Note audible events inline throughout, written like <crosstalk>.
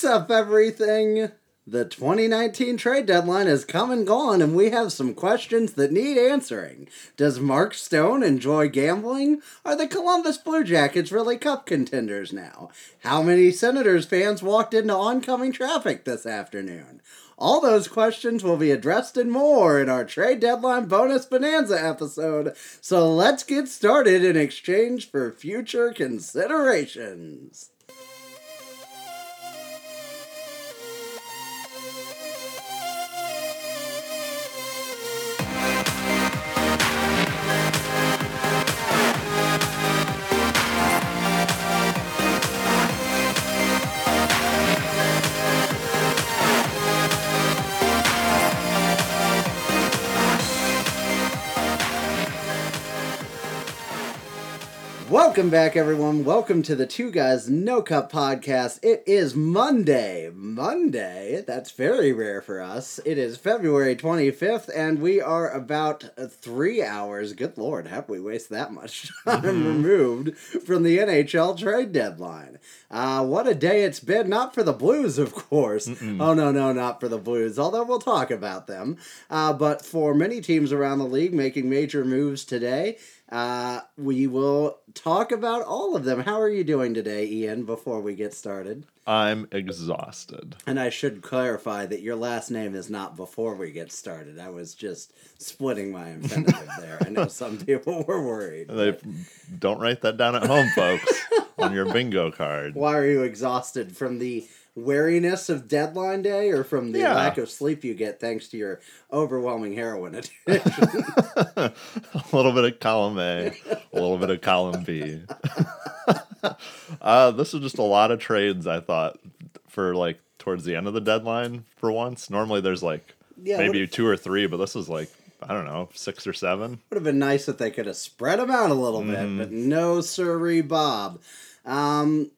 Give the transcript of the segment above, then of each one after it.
What's up, everything? The 2019 trade deadline has come and gone, and we have some questions that need answering. Does Mark Stone enjoy gambling? Are the Columbus Blue Jackets really cup contenders now? How many Senators fans walked into oncoming traffic this afternoon? All those questions will be addressed and more in our trade deadline bonus bonanza episode. So let's get started in exchange for future considerations. Welcome back, everyone. Welcome to the Two Guys No Cup podcast. It is Monday. Monday. That's very rare for us. It is February 25th, and we are about three hours. Good Lord, have we wasted that much <laughs> time removed from the NHL trade deadline? Uh, what a day it's been. Not for the Blues, of course. Oh, no, no, not for the Blues, although we'll talk about them. Uh, but for many teams around the league making major moves today. Uh, we will talk about all of them. How are you doing today, Ian, before we get started? I'm exhausted. And I should clarify that your last name is not before we get started. I was just splitting my infinitive there. I know some <laughs> people were worried. They don't write that down at home, folks, on your bingo card. <laughs> Why are you exhausted from the wariness of deadline day or from the Yeah. lack of sleep you get thanks to your overwhelming heroin addiction? <laughs> a little bit of column A, a little bit of column B. <laughs> uh, this is just a lot of trades, I thought, for like towards the end of the deadline for once. Normally there's like Yeah, maybe two or three, but this is like, I don't know, six or seven. Would have been nice if they could have spread them out a little bit, but no, sirree, Bob. Um,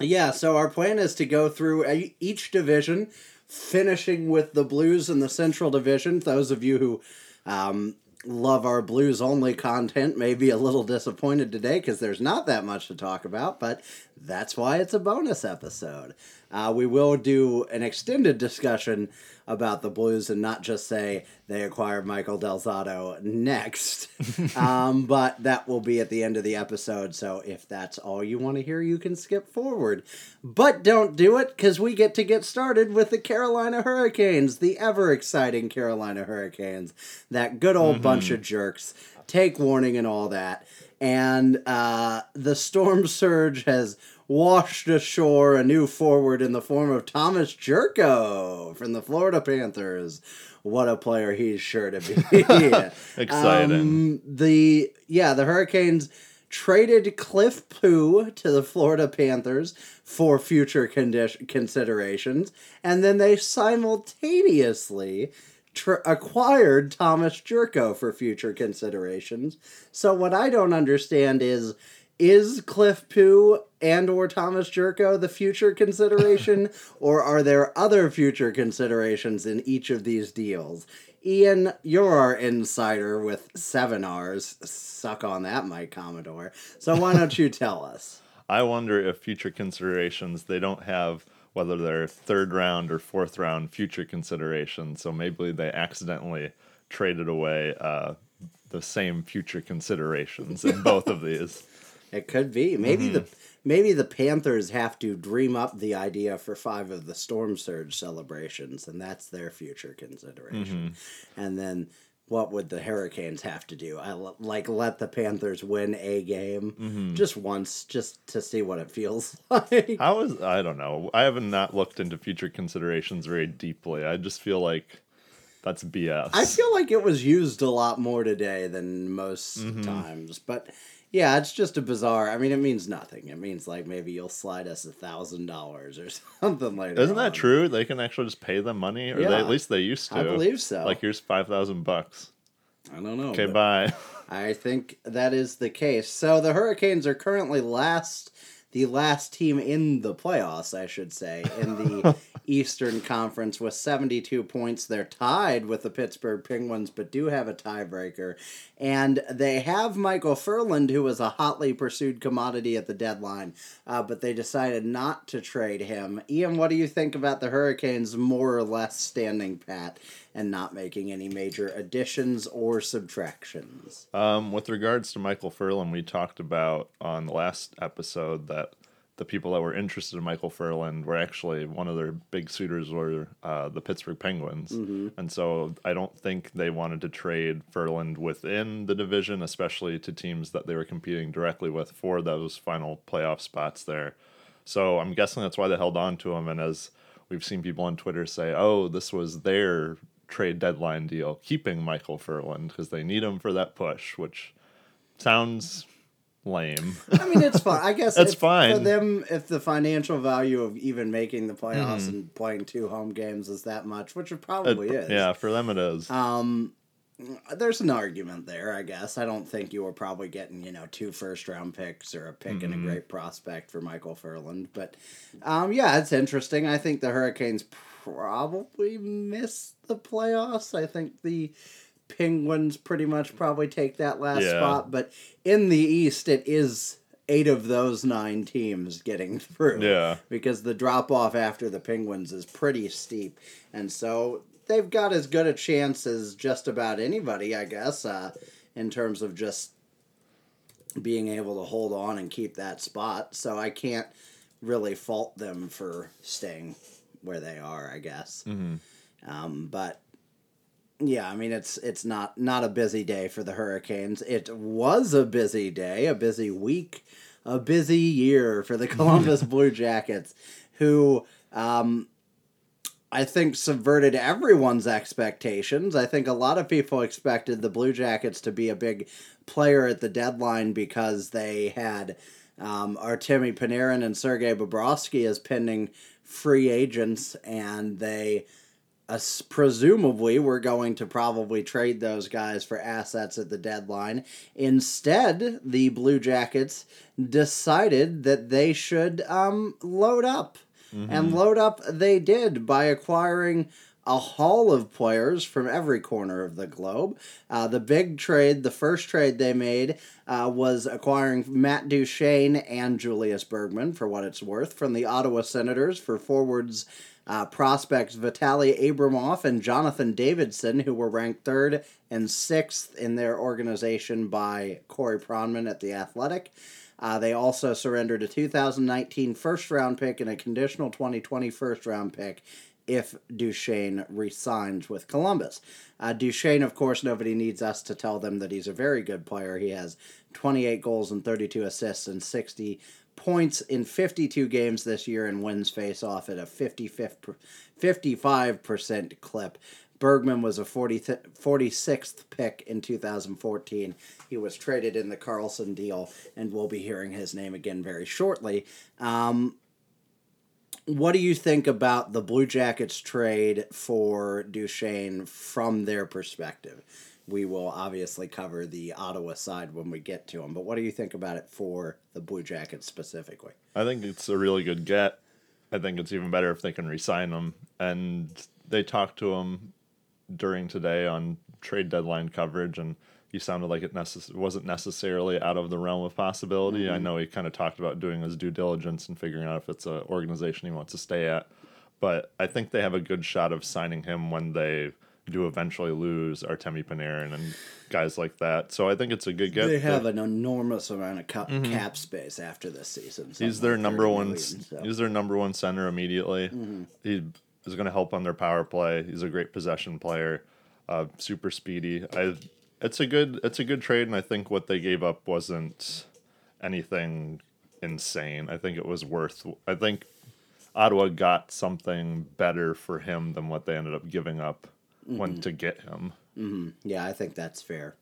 yeah, so our plan is to go through each division, finishing with the Blues in the Central Division. Those of you who um, love our Blues only content may be a little disappointed today because there's not that much to talk about, but that's why it's a bonus episode. Uh, we will do an extended discussion about the Blues and not just say they acquired Michael Del Zotto next. <laughs> um, but that will be at the end of the episode. So if that's all you want to hear, you can skip forward. But don't do it because we get to get started with the Carolina Hurricanes, the ever exciting Carolina Hurricanes. That good old bunch of jerks. Take warning and all that. And uh, the storm <laughs> surge has washed ashore a new forward in the form of Thomas Jurco from the Florida Panthers. What a player he's sure to be. <laughs> Exciting. Um, the yeah, the Hurricanes traded Cliff Pu to the Florida Panthers for future condi- considerations, and then they simultaneously tr- acquired Thomas Jurco for future considerations. So what I don't understand is is Cliff Pu and or Thomas Jurco the future consideration <laughs> or are there other future considerations in each of these deals? Ian, you're our insider with seven R's. Suck on that, Mike Commodore. So why don't you tell us? <laughs> I wonder if future considerations they don't have whether they're third round or fourth round future considerations. So maybe they accidentally traded away uh, the same future considerations in both of <laughs> these. It could be. Maybe the mm-hmm. maybe the Panthers have to dream up the idea for five of the Storm Surge celebrations, and that's their future consideration. Mm-hmm. And then what would the Hurricanes have to do? I l- like let the Panthers win a game mm-hmm. just once, just to see what it feels <laughs> like. I was I don't know. I haven't not looked into future considerations very deeply. I just feel like that's BS. I feel like it was used a lot more today than most Mm-hmm. times, but yeah, it's just a bizarre. I mean, it means nothing. It means like maybe you'll slide us a thousand dollars or <laughs> something like that. Isn't that true? They can actually just pay them money, or they, at least they used to. I believe so. Like here's five thousand bucks. I don't know. Okay, bye. I think that is the case. So the Hurricanes are currently last, the last team in the playoffs, I should say, in the <laughs> Eastern Conference with 72 points. They're tied with the Pittsburgh Penguins, but do have a tiebreaker. And they have Michael Ferland, who was a hotly pursued commodity at the deadline, uh, but they decided not to trade him. Ian, what do you think about the Hurricanes more or less standing pat and not making any major additions or subtractions? Um, with regards to Michael Ferland, we talked about on the last episode that the people that were interested in Michael Ferland were actually one of their big suitors were uh, the Pittsburgh Penguins, mm-hmm. and so I don't think they wanted to trade Ferland within the division, especially to teams that they were competing directly with for those final playoff spots there. So I'm guessing that's why they held on to him. And as we've seen people on Twitter say, "Oh, this was their trade deadline deal, keeping Michael Ferland because they need him for that push," which sounds lame. I mean, it's fine. I guess <laughs> it's fine. for them. If the financial value of even making the playoffs and playing two home games is that much, which it probably It- is, yeah, for them it is. Um, there's an argument there, I guess. I don't think you were probably getting, you know, two first round picks or a pick and a great prospect for Michael Ferland. But um, yeah, it's interesting. I think the Hurricanes probably miss the playoffs. I think the Penguins pretty much probably take that last Yeah. spot. But in the East, it is eight of those nine teams getting <laughs> through yeah. because the drop off after the Penguins is pretty steep, and so they've got as good a chance as just about anybody, I guess, uh, in terms of just being able to hold on and keep that spot. So I can't really fault them for staying where they are, I guess. hmm Um, but yeah, I mean it's it's not not a busy day for the Hurricanes. It was a busy day, a busy week, a busy year for the <laughs> Columbus <laughs> Blue Jackets, who um, I think subverted everyone's expectations. I think a lot of people expected the Blue Jackets to be a big player at the deadline because they had um, Artemi Panarin and Sergei Bobrovsky as pending free agents, and they us presumably we're going to probably trade those guys for assets at the deadline. Instead, the Blue Jackets decided that they should um, load up. And load up they did by acquiring a haul of players from every corner of the globe. Uh, the big trade, the first trade they made, uh, was acquiring Matt Duchene and Julius Bergman, for what it's worth, from the Ottawa Senators for forwards uh, prospects Vitaly Abramov and Jonathan Davidson, who were ranked third and sixth in their organization by Corey Pronman at The Athletic. Uh, they also surrendered a 2019 first round pick and a conditional 2020 first round pick if Duchene resigns with Columbus. Uh, Duchene, of course, nobody needs us to tell them that he's a very good player. He has 28 goals and 32 assists and 60 points in 52 games this year and wins face off at a 55th, 55% clip. Bergman was a 40 th- 46th pick in 2014. He was traded in the Karlsson deal, and we'll be hearing his name again very shortly. Um, what do you think about the Blue Jackets trade for Duchene from their perspective? We will obviously cover the Ottawa side when we get to them, but what do you think about it for the Blue Jackets specifically? I think it's a really good get. I think it's even better if they can re-sign him. And they talked to him during today on trade deadline coverage, and he sounded like it necess- wasn't necessarily out of the realm of possibility. I mm-hmm. know he kind of talked about doing his due diligence and figuring out if it's an organization he wants to stay at. But I think they have a good shot of signing him when they do eventually lose Artemi Panarin and guys like that. So I think it's a good get. They have an enormous amount of cap, cap space after this season. He's their like number 30 one. million, so. He's their number one center immediately. He is going to help on their power play. He's a great possession player, uh, super speedy. I. It's a good. It's a good trade, and I think what they gave up wasn't anything insane. I think it was worth. I think Ottawa got something better for him than what they ended up giving up when to get him. Yeah, I think that's fair.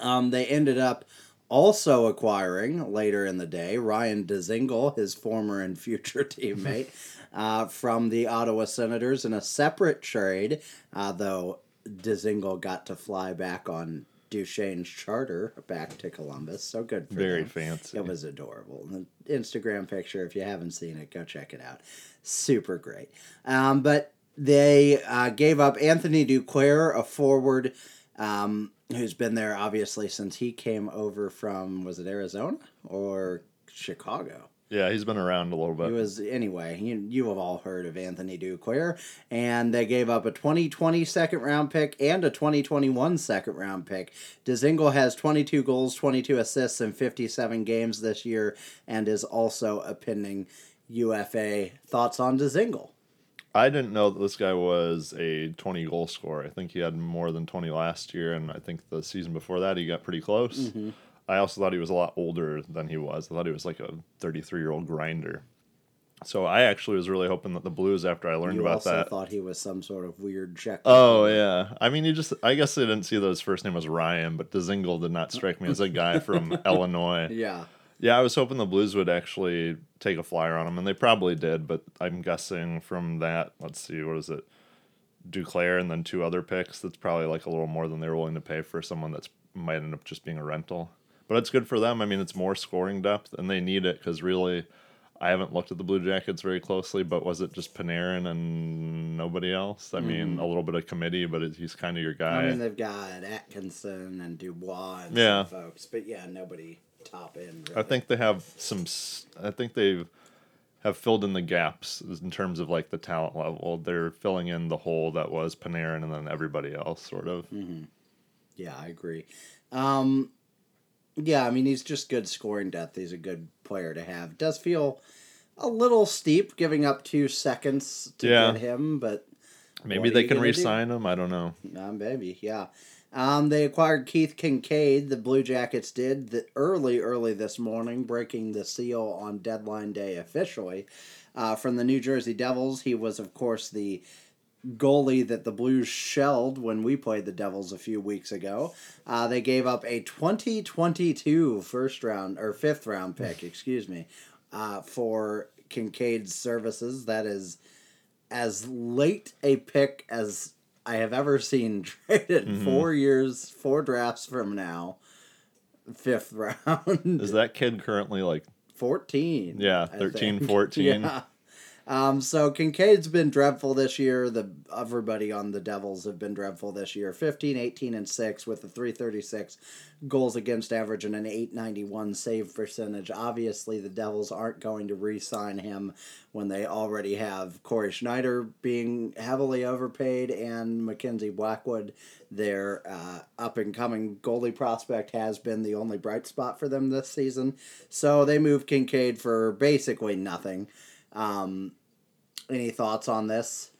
Um, they ended up also acquiring later in the day Ryan Dzingel, his former and future <laughs> teammate, <laughs> uh, from the Ottawa Senators in a separate trade, uh, though Dzingel got to fly back on Duchene's charter back to Columbus. So good for him. Very them. fancy. It was adorable. The Instagram picture, if you haven't seen it, go check it out. Super great. Um, but they uh, gave up Anthony Duclair, a forward um, who's been there obviously since he came over from, was it Arizona or Chicago? Yeah, he's been around a little bit. He was anyway. You you have all heard of Anthony Duclair, and they gave up a 2020 second round pick and a 2021 second round pick. Dzingel has 22 goals, 22 assists in 57 games this year, and is also a pending UFA. Thoughts on Dzingel? I didn't know that this guy was a 20 goal scorer. I think he had more than 20 last year, and I think the season before that he got pretty close. Mm-hmm. I also thought he was a lot older than he was. I thought he was like a 33 year old grinder. So I actually was really hoping that the Blues, after I learned You about also that, thought he was some sort of weird Czech. Oh yeah, I mean, you just I guess I didn't see that his first name was Ryan, but Dzingel did not strike me as a guy from <laughs> Illinois. yeah. Yeah, I was hoping the Blues would actually take a flyer on him, and they probably did. But I'm guessing from that, let's see, what is it, Duclair, and then two other picks. That's probably like a little more than they were willing to pay for someone that's might end up just being a rental. But it's good for them. I mean, it's more scoring depth, and they need it because really, I haven't looked at the Blue Jackets very closely. But was it just Panarin and nobody else? I mean, a little bit of committee, but it, he's kind of your guy. Mm-hmm. I mean, they've got Atkinson and Dubois and Yeah. some folks, but yeah, nobody top end. I think they have some. I think they have filled in the gaps in terms of like the talent level. They're filling in the hole that was Panarin and then everybody else, sort of. Yeah, I agree. Um, yeah, I mean, he's just good scoring depth. He's a good player to have. Does feel a little steep giving up two seconds to Yeah. get him, but Maybe they can gonna do? re-sign him. I don't know. uh, maybe, yeah. Um, they acquired Keith Kinkaid. The Blue Jackets did the early, early this morning, breaking the seal on deadline day officially. Uh, from the New Jersey Devils, he was, of course, the goalie that the Blues shelled when we played the Devils a few weeks ago. Uh, they gave up a 2022 first round or fifth round pick, <sighs> excuse me, uh, for Kinkaid's services. That is as late a pick as I have ever seen <laughs> traded. Mm-hmm. Four years, four drafts from now, fifth <laughs> round. Is that kid currently like 14. Yeah, I 13, <laughs> 14. Yeah. Um, so Kinkaid's been dreadful this year. The everybody on the Devils have been dreadful this year. 15, 18, and 6 with a 336 goals against average and an 891 save percentage. Obviously, the Devils aren't going to re-sign him when they already have Cory Schneider being heavily overpaid and Mackenzie Blackwood, their uh, up and coming goalie prospect, has been the only bright spot for them this season. So they moved Kinkaid for basically nothing. Um, any thoughts on this?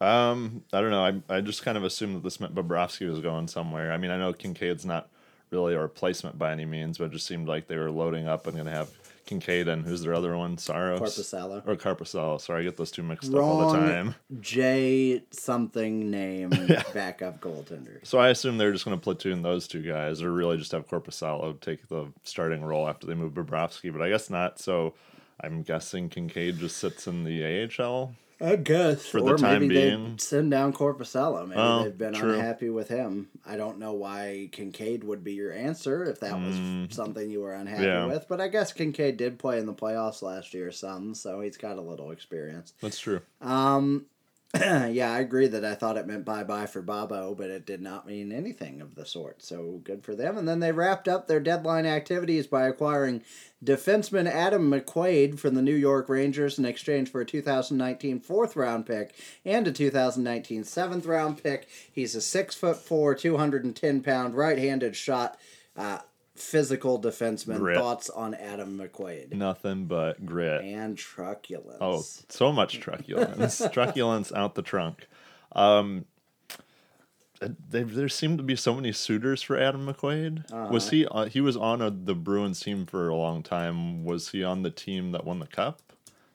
Um, I don't know. I I just kind of assumed that this meant Bobrovsky was going somewhere. I mean, I know Kinkaid's not really a replacement by any means, but it just seemed like they were loading up and going to have Kinkaid and who's their other one, Saros Korpisalo. or Korpisalo. Sorry, I get those two mixed up all the time. <laughs> J something name <laughs> backup goaltender. So I assume they're just going to platoon those two guys, or really just have Korpisalo take the starting role after they move Bobrovsky. But I guess not. So I'm guessing Kinkaid just sits in the AHL. I guess. For the or time maybe being. they send down Korpisalo. Maybe Oh, they've been true. unhappy with him. I don't know why Kinkaid would be your answer if that was something you were unhappy Mm. Yeah. with. But I guess Kinkaid did play in the playoffs last year some, so he's got a little experience. That's true. Um, <clears throat> yeah, I agree that I thought it meant bye bye for Bobo, but it did not mean anything of the sort. So good for them. And then they wrapped up their deadline activities by acquiring defenseman Adam McQuaid from the New York Rangers in exchange for a 2019 fourth round pick and a 2019 seventh round pick. He's a six foot four, 210 pound right handed shot. Uh, Physical defenseman. Grit. Thoughts on Adam McQuaid Nothing but grit. and truculence. Oh, so much truculence. <laughs> truculence out the trunk. Um, there seemed to be so many suitors for Adam McQuaid. Was he? Uh, he was on a, the Bruins team for a long time. Was he on the team that won the cup?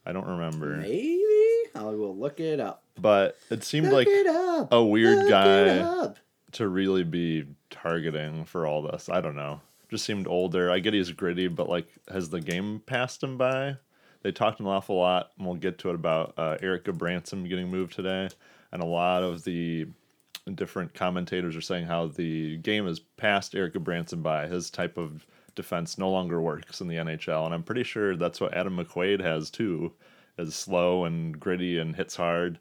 I don't remember. Maybe I will look it up. But it seemed Look like it a weird Look guy to really be targeting for all this. I don't know. Just seemed older. I get he's gritty, but like, has the game passed him by? They talked an awful lot, and we'll get to it about uh, Erik Gudbranson getting moved today, and a lot of the different commentators are saying how the game has passed Eric Branson by. His type of defense no longer works in the NHL, and I'm pretty sure that's what Adam McQuaid has too. Is slow and gritty and hits hard.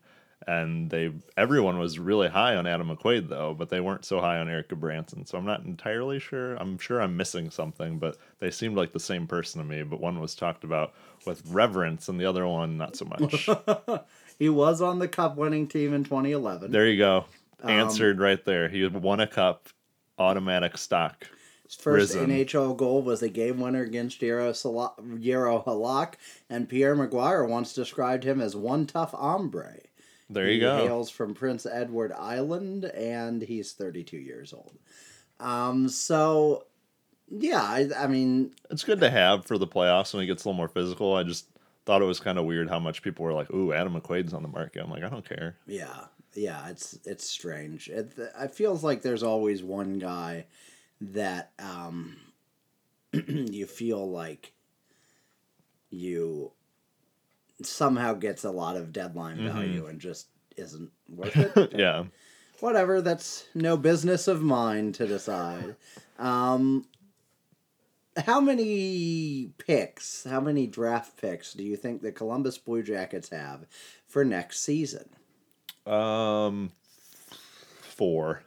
And they everyone was really high on Adam McQuaid though, but they weren't so high on Eric Branson. So I'm not entirely sure. I'm sure I'm missing something, but they seemed like the same person to me. But one was talked about with reverence, and the other one not so much. <laughs> he was on the cup winning team in 2011. there you go, um, answered right there. He won a cup, automatic stock. His first Risen. NHL goal was a game winner against Sala- Yero Halak, and Pierre McGuire once described him as one tough hombre. There he you go. hails from Prince Edward Island, and he's 32 years old. Um, so, yeah, I, I mean, It's good to have for the playoffs when it gets a little more physical. I just thought it was kind of weird how much people were like, "Ooh, Adam McQuaid's on the market." I'm like, I don't care. yeah, yeah, it's it's strange. It, it feels like there's always one guy that um, <clears throat> you feel like you somehow gets a lot of deadline value and just isn't worth it. <laughs> yeah. whatever that's no business of mine to decide um how many picks how many draft picks do you think the columbus blue jackets have for next season Um, four.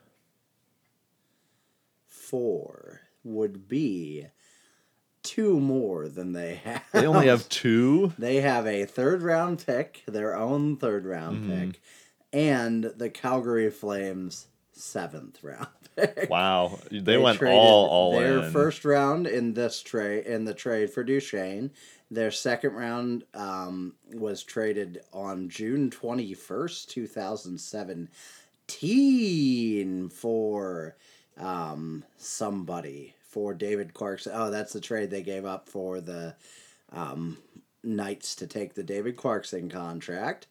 four would be two more than they have They only have <laughs> two. they have a third round pick their own third round Mm-hmm. pick and the calgary flames seventh round <laughs> pick Wow, they, went all all their in. first round in this trade in the trade for Duchene. Their second round um, was traded on June twenty first, two thousand seventeen, for um, somebody for David Clarkson. Oh, that's the trade they gave up for the um, Knights to take the David Clarkson contract.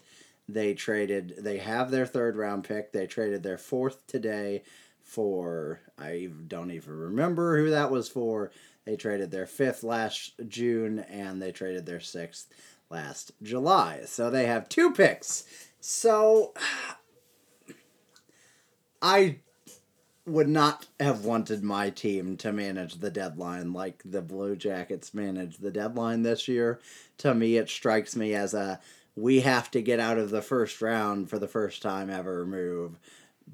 They traded. They have their third round pick. They traded their fourth today for I don't even remember who that was for. They traded their fifth last June and they traded their sixth last July. So they have two picks. So <sighs> I would not have wanted my team to manage the deadline like the Blue Jackets managed the deadline this year. To me, it strikes me as a we have to get out of the first round for the first time ever move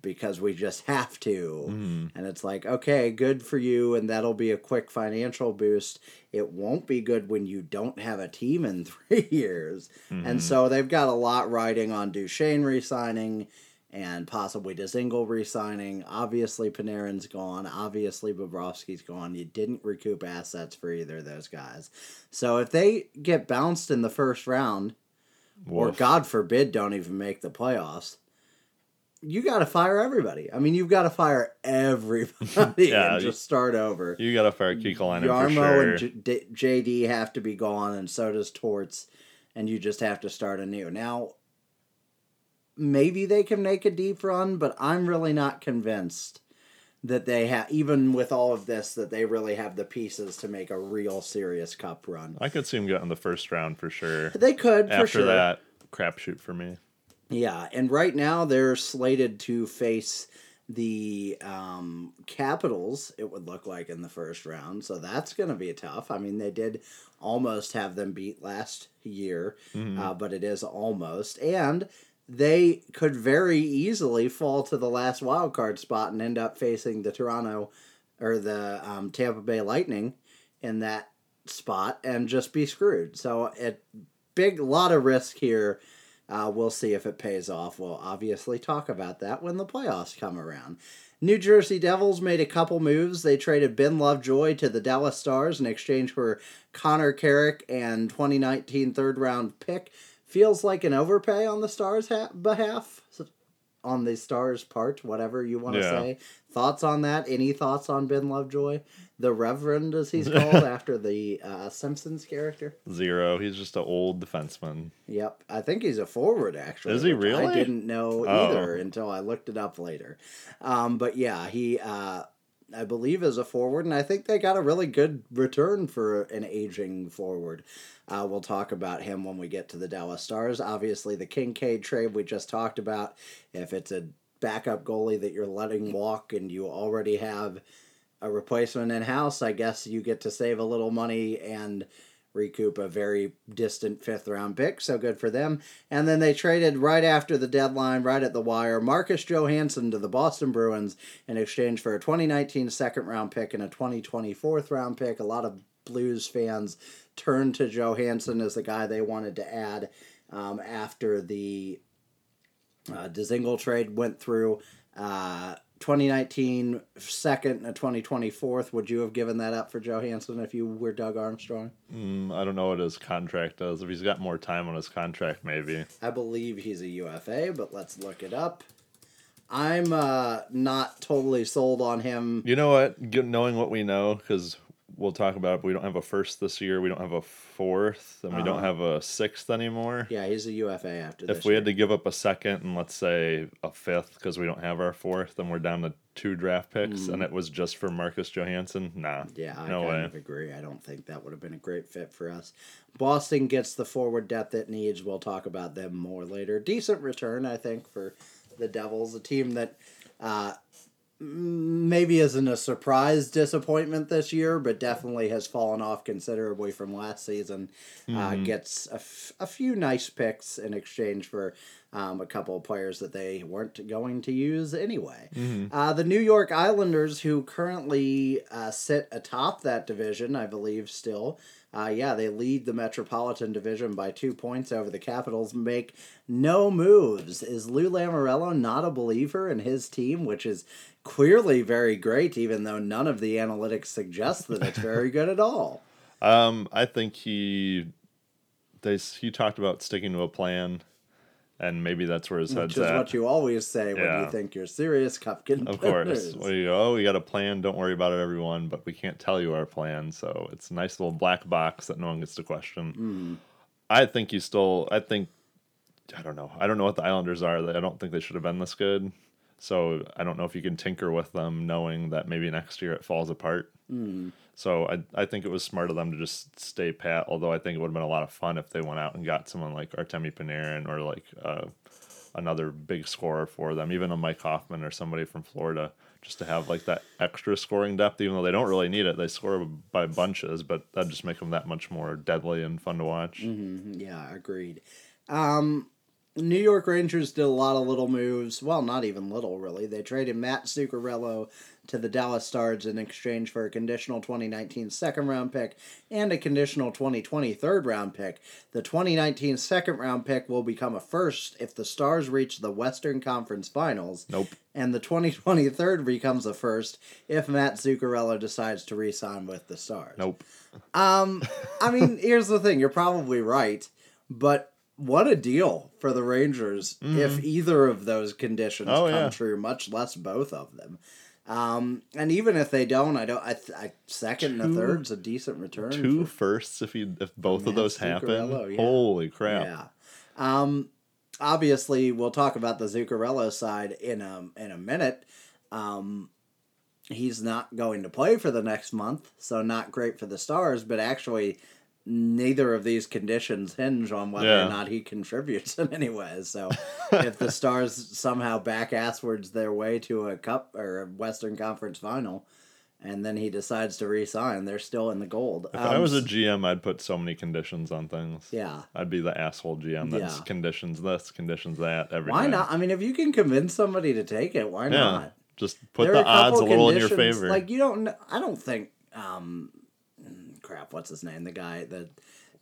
because we just have to. Mm-hmm. And it's like, okay, good for you, and that'll be a quick financial boost. It won't be good when you don't have a team in <laughs> three years. And mm-hmm. so they've got a lot riding on Duchene resigning and possibly Dzingel re-signing. Obviously, Panarin's gone. Obviously, Bobrovsky's gone. You didn't recoup assets for either of those guys. So if they get bounced in the first round, or God forbid, don't even make the playoffs, you got to fire everybody. I mean, you've got to fire everybody <laughs> Yeah, and just start over. You got to fire Kekalainen for Jarmo sure. and J- JD have to be gone, and so does Torts, and you just have to start anew. Now, maybe they can make a deep run, but I'm really not convinced that they have, even with all of this, that they really have the pieces to make a real serious cup run. I could see them getting the first round for sure. They could for After sure. that, crapshoot for me. Yeah, and right now they're slated to face the um, Capitals. It would look like in the first round, so that's going to be tough. I mean, they did almost have them beat last year, uh, but it is almost, and they could very easily fall to the last wild card spot and end up facing the Toronto or the um, Tampa Bay Lightning in that spot and just be screwed. So it big lot of risk here. Uh, we'll see if it pays off. We'll obviously talk about that when the playoffs come around. New Jersey Devils made a couple moves. They traded Ben Lovejoy to the Dallas Stars in exchange for Connor Carrick and 2019 third round pick. Feels like an overpay on the Stars' ha- behalf, on the Stars' part, whatever you want to Yeah. say. Thoughts on that? Any thoughts on Ben Lovejoy? The Reverend, as he's called, <laughs> after the uh, Simpsons character? Zero. He's just an old defenseman. Yep, I think he's a forward actually. Is he really? I didn't know Oh. either until I looked it up later. Um, but yeah, he uh, I believe is a forward, and I think they got a really good return for an aging forward. Uh, we'll talk about him when we get to the Dallas Stars. Obviously, the Kinkaid trade we just talked about. If it's a backup goalie that you're letting walk and you already have a replacement in house, I guess you get to save a little money and recoup a very distant fifth round pick. So good for them. And then they traded right after the deadline, right at the wire, Marcus Johansson to the Boston Bruins in exchange for a 2019 second round pick and a 2020 fourth round pick. A lot of Blues fans turned to Johansson as the guy they wanted to add um, after the uh, Dzingel trade went through. Uh, 2019 second and a 2020. Would you have given that up for Johansson if you were Doug Armstrong? Mm, I don't know what his contract does. If he's got more time on his contract, maybe. I believe he's a UFA, but let's look it up. I'm uh, not totally sold on him. You know what? Knowing what we know, because we'll talk about it, but we don't have a first this year. We don't have a fourth, and we don't Uh-huh. have a sixth anymore. Yeah, he's a UFA after this. if we had to give up a second and let's say a fifth because we don't have our fourth, then we're down to two draft picks, and it was just for Marcus Johansson. Nah, Mm. Yeah, I no kind way. of agree. I don't think that would have been a great fit for us. Boston gets the forward depth it needs. We'll talk about them more later. Decent return, I think, for the Devils, a team that uh, maybe isn't a surprise disappointment this year, but definitely has fallen off considerably from last season. Uh, gets a, f- a few nice picks in exchange for um, a couple of players that they weren't going to use anyway. Uh, the New York Islanders, who currently uh, sit atop that division, I believe, still. Uh, yeah, they lead the Metropolitan Division by two points over the Capitals, make no moves. Is Lou Lamoriello not a believer in his team, which is clearly very great, even though none of the analytics suggest that it's very good at all? <laughs> Um, I think he they he talked about sticking to a plan, and maybe that's where his head's Which is at. what you always say when you think you're serious cup <laughs> Of course. We go, oh, we got a plan. Don't worry about it, everyone. But we can't tell you our plan. So it's a nice little black box that no one gets to question. Mm-hmm. I think you still, I think, I don't know. I don't know what the Islanders are. I don't think they should have been this good. So I don't know if you can tinker with them knowing that maybe next year it falls apart. Mm. So I, I think it was smart of them to just stay pat. Although I think it would have been a lot of fun if they went out and got someone like Artemi Panarin or like uh, another big scorer for them, even a Mike Hoffman or somebody from Florida, just to have like that extra scoring depth. Even though they don't really need it, they score by bunches, but that just make them that much more deadly and fun to watch. Yeah, agreed. Um, New York Rangers did a lot of little moves. Well, not even little, really. They traded Matt Zuccarello to the Dallas Stars in exchange for a conditional 2019 second round pick and a conditional 2020 third round pick. The 2019 second round pick will become a first if the Stars reach the Western Conference Finals. Nope. And the 2020 third becomes a first if Matt Zuccarello decides to re sign with the Stars. Nope. Um, I mean, here's the thing. You're probably right, but what a deal for the Rangers if either of those conditions Mm-hmm. Oh, come yeah. true, much less both of them. Um, and even if they don't, I don't. I, th- I second and a Two- third's a decent return. Two firsts if you if both of those happen. Yeah. Holy crap. Yeah. Um, obviously, we'll talk about the Zuccarello side in a in a minute. Um, he's not going to play for the next month, so not great for the Stars. But actually, neither of these conditions hinge on whether Yeah. or not he contributes in any way. So, <laughs> if the Stars somehow back asswards their way to a Cup or a Western Conference final. And then he decides to re-sign. They're still in the gold. If I was a Um, GM, I'd put so many conditions on things. yeah. I'd be the asshole GM that's Yeah. conditions this, conditions that, every Why not? I mean, if you can convince somebody to take it, why Yeah. not? Just put There the odds a little in your favor. Like you don't. I don't think. Um, crap. What's his name? The guy, the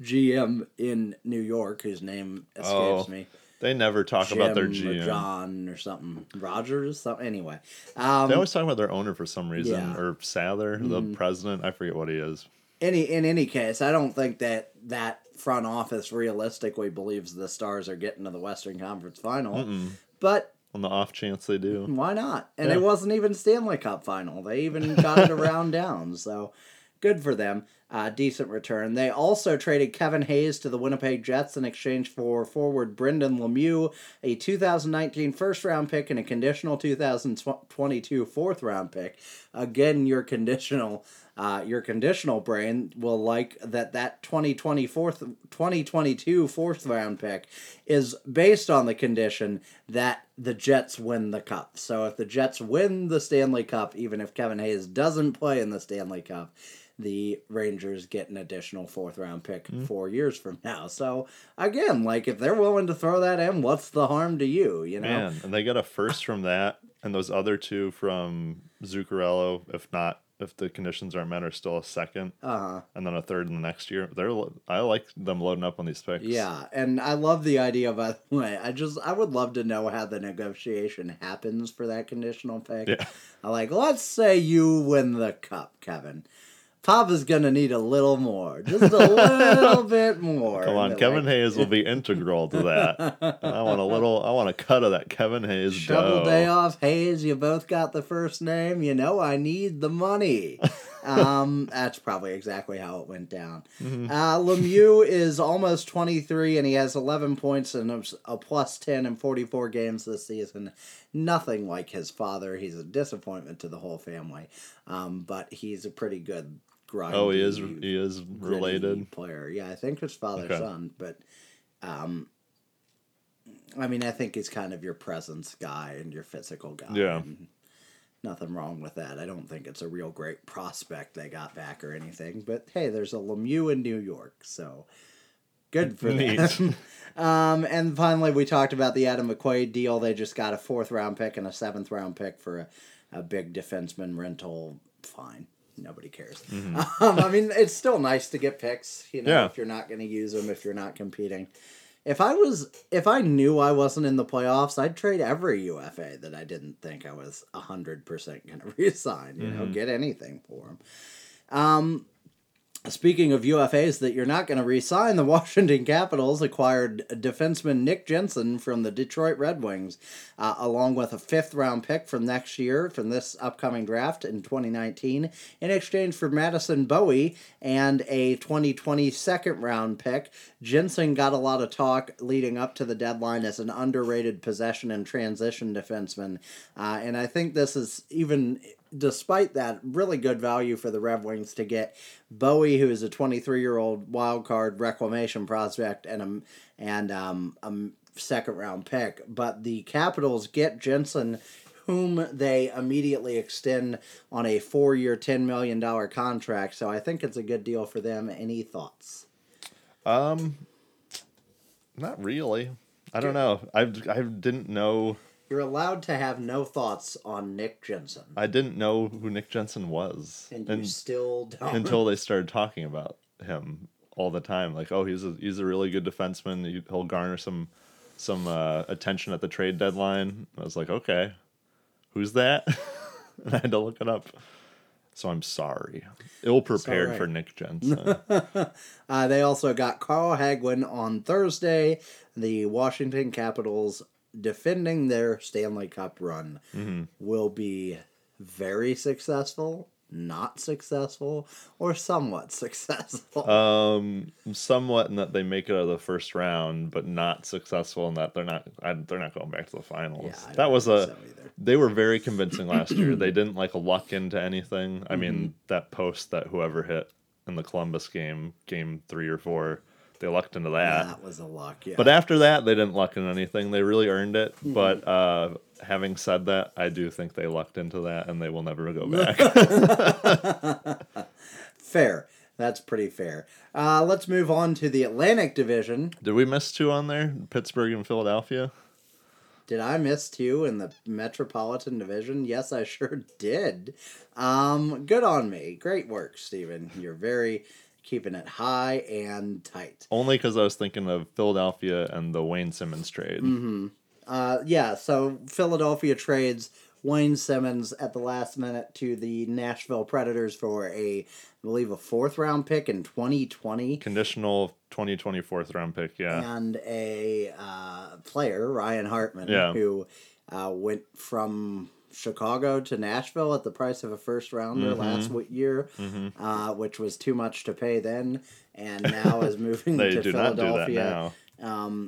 GM in New York, whose name escapes Oh, me. they never talk about their Jim or GM. John or something. Rogers. Something. Anyway. Um, They always talk about their owner for some reason, Yeah. Mm-hmm. or Sather, the president. I forget what he is. any in any case, I don't think that that front office realistically believes the Stars are getting to the Western Conference Final. But On the off chance they do, Why not? And Yeah. it wasn't even Stanley Cup final. They even got it around <laughs> down. So good for them. Uh, decent return. They also traded Kevin Hayes to the Winnipeg Jets in exchange for forward Brendan Lemieux, a 2019 first round pick, and a conditional 2022 fourth round pick. Again, your conditional. Uh, your conditional brain will like that that 2024 2022 fourth round pick is based on the condition that the Jets win the cup. So if the Jets win the Stanley Cup, even if Kevin Hayes doesn't play in the Stanley Cup, the Rangers get an additional fourth round pick Mm-hmm. four years from now. So again, like if they're willing to throw that in, what's the harm to you? You know, Man, and they got a first from that, and those other two from Zuccarello, if not, if the conditions aren't met, are still a second, uh huh. and then a third in the next year. They're I like them loading up on these picks. Yeah, and I love the idea. By the <laughs> way, I just I would love to know how the negotiation happens for that conditional pick. Yeah. I like. Let's say you win the cup, Kevin. Papa's gonna need a little more, just a little <laughs> bit more. Come on, Kevin like, Hayes will be <laughs> integral to that. I want a little. I want a cut of that Kevin Hayes Shovel dough. day off, Hayes. You both got the first name. You know I need the money. <laughs> um, <laughs> that's probably exactly how it went down. Mm-hmm. Uh, Lemieux is almost twenty three, and he has eleven points and a, a plus ten in forty four games this season. Nothing like his father. He's a disappointment to the whole family, um, but he's a pretty good. Grindy, Oh, he is. He is related. player. Yeah, I think his father's Okay. son, but um I mean, I think he's kind of your presence guy and your physical guy. Yeah. and Nothing wrong with that. I don't think it's a real great prospect they got back or anything. But hey, there's a Lemieux in New York, so good for them. <laughs> um, and finally, we talked about the Adam McQuaid deal. They just got a fourth round pick and a seventh round pick for a, a big defenseman rental. Fine. Nobody cares. <laughs> Um, I mean, it's still nice to get picks, you know, Yeah. if you're not going to use them, if you're not competing. If I was, if I knew I wasn't in the playoffs, I'd trade every UFA that I didn't think I was hundred percent going <laughs> to resign. You know, get anything for them. Um, speaking of UFAs that you're not going to re-sign, the <laughs> Washington Capitals acquired defenseman Nick Jensen from the Detroit Red Wings, uh, along with a fifth-round pick from next year from this upcoming draft in 2019, in exchange for Madison Bowey and a 2020 second-round pick. Jensen got a lot of talk leading up to the deadline as an underrated possession and transition defenseman, uh, and I think this is even despite that, really good value for the Red Wings to get Bowey, who is a 23 year old wild card reclamation prospect and a, and um, a second round pick. But the Capitals get Jensen, whom they immediately extend on a four year, $10 million contract. So I think it's a good deal for them. Any thoughts? Um, not really. I don't know. I I didn't know. You're allowed to have no thoughts on Nick Jensen. I didn't know who Nick Jensen was And you and- still don't. until they started talking about him all the time. Like, oh, he's a he's a really good defenseman. He- He'll garner some some uh, attention at the trade deadline. I was like, okay, who's that? <laughs> and I had to look it up. So I'm sorry. Ill prepared alright. for Nick <laughs> Jensen. Uh, they also got Carl Hagelin on Thursday. The Washington Capitals defending their Stanley Cup run will be very successful, not successful, or somewhat <laughs> successful. um, somewhat in that they make it out of the first round, but not successful in that they're not. I, they're not going back to the finals. Yeah, that was a. so. They were very convincing last year. They <clears throat> didn't like luck into anything. I Mm-hmm. mean, that post that whoever hit in the Columbus game, game three or four, they lucked into that. that was a luck, yeah. But after that, they didn't luck in anything. They really earned it. Mm-hmm. But uh, having said that, I do think they lucked into that, and they will never go <laughs> back. <laughs> fair. That's pretty fair. Uh, let's move on to the Atlantic Division. Did we miss two on there? Pittsburgh and Philadelphia. Did I miss two in the Metropolitan Division? Yes, I sure <laughs> did. Um, good on me. Great work, Steven. You're very keeping it high and tight. Only because I was thinking of Philadelphia and the Wayne Simmonds trade. Mm-hmm. Uh, yeah, so Philadelphia trades Wayne Simmonds at the last minute to the Nashville Predators for a, I believe, a fourth round pick in 2020 Conditional 2020 fourth round pick. Yeah. and a uh, player, Ryan Hartman, Yeah. who uh, went from Chicago to Nashville at the price of a first rounder Mm-hmm. last year, uh, which was too much to pay then, and now is <laughs> moving They to do not do that Philadelphia now.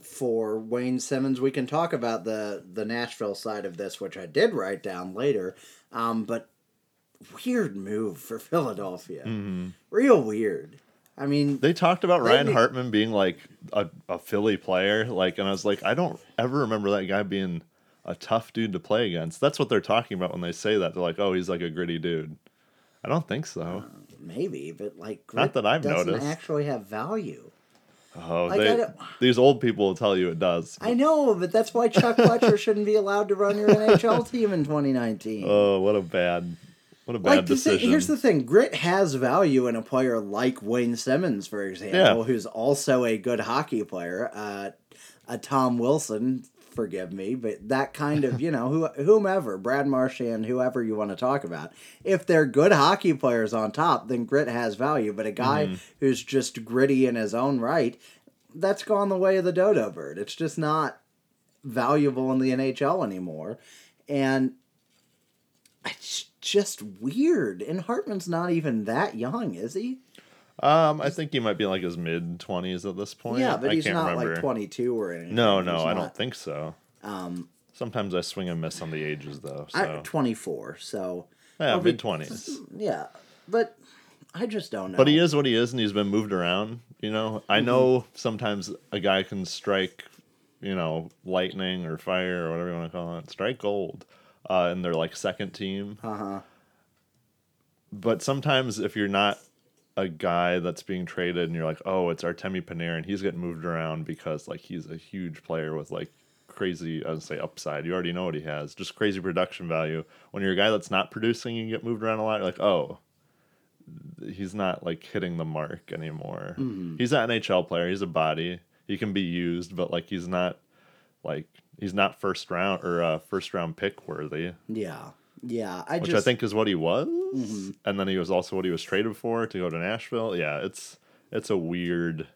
for Wayne Simmonds. We can talk about the the Nashville side of this, which I did write down later. Um, but weird move for <laughs> Philadelphia, real weird. I mean, They talked about Ryan Hartman being like a, a Philly player, like, and I was like, I don't ever remember that guy being a tough dude to play against. That's what they're talking about when they say that. They're like, oh, he's like a gritty dude. I don't think so. maybe, but like Not that I've doesn't noticed. actually have value. Oh, Like, they, these old people will tell you it does. I know, but that's why Chuck Fletcher shouldn't be allowed to run your <laughs> NHL team in 2019. Oh, what a bad, what a bad like thing, decision. here's the thing: grit has value in a player like Wayne Simmonds, for example, Yeah. who's also a good hockey player. Uh, a Tom Wilson, forgive me, but that kind of you know who whomever Brad Marchand, whoever you want to talk about, if they're good hockey players on top, then grit has value. But a guy Mm-hmm. who's just gritty in his own right, that's gone the way of the dodo bird. It's just not valuable in the NHL anymore, and it's just weird. And Hartman's not even that young, is he? Um, I think he might be like his mid twenties at this point. yeah, but I he's can't not remember. like 22 or anything. No, no, He's I not- don't think so. Um, Sometimes I swing and miss on the ages though. So I, 24. So yeah, mid twenties. yeah, but I just don't know. But he is what he is, and he's been moved around. You know, I Mm-hmm. know sometimes a guy can strike, you know, lightning or fire or whatever you want to call it, strike gold, uh, and they're like second team. Uh huh. But sometimes if you're not a guy that's being traded and you're like, oh, it's Artemi Panarin, he's getting moved around because like he's a huge player with like crazy, I would say upside. You already know what he has, just crazy production value. When you're a guy that's not producing, you get moved around a lot. You're like, oh, he's not like hitting the mark anymore. He's an NHL player. He's a body. He can be used, but like he's not like he's not first round or uh, first round pick worthy Yeah. Yeah. I which just. I think is what he was, Mm-hmm. and then he was also what he was traded for to go to Nashville. Yeah, it's it's a weird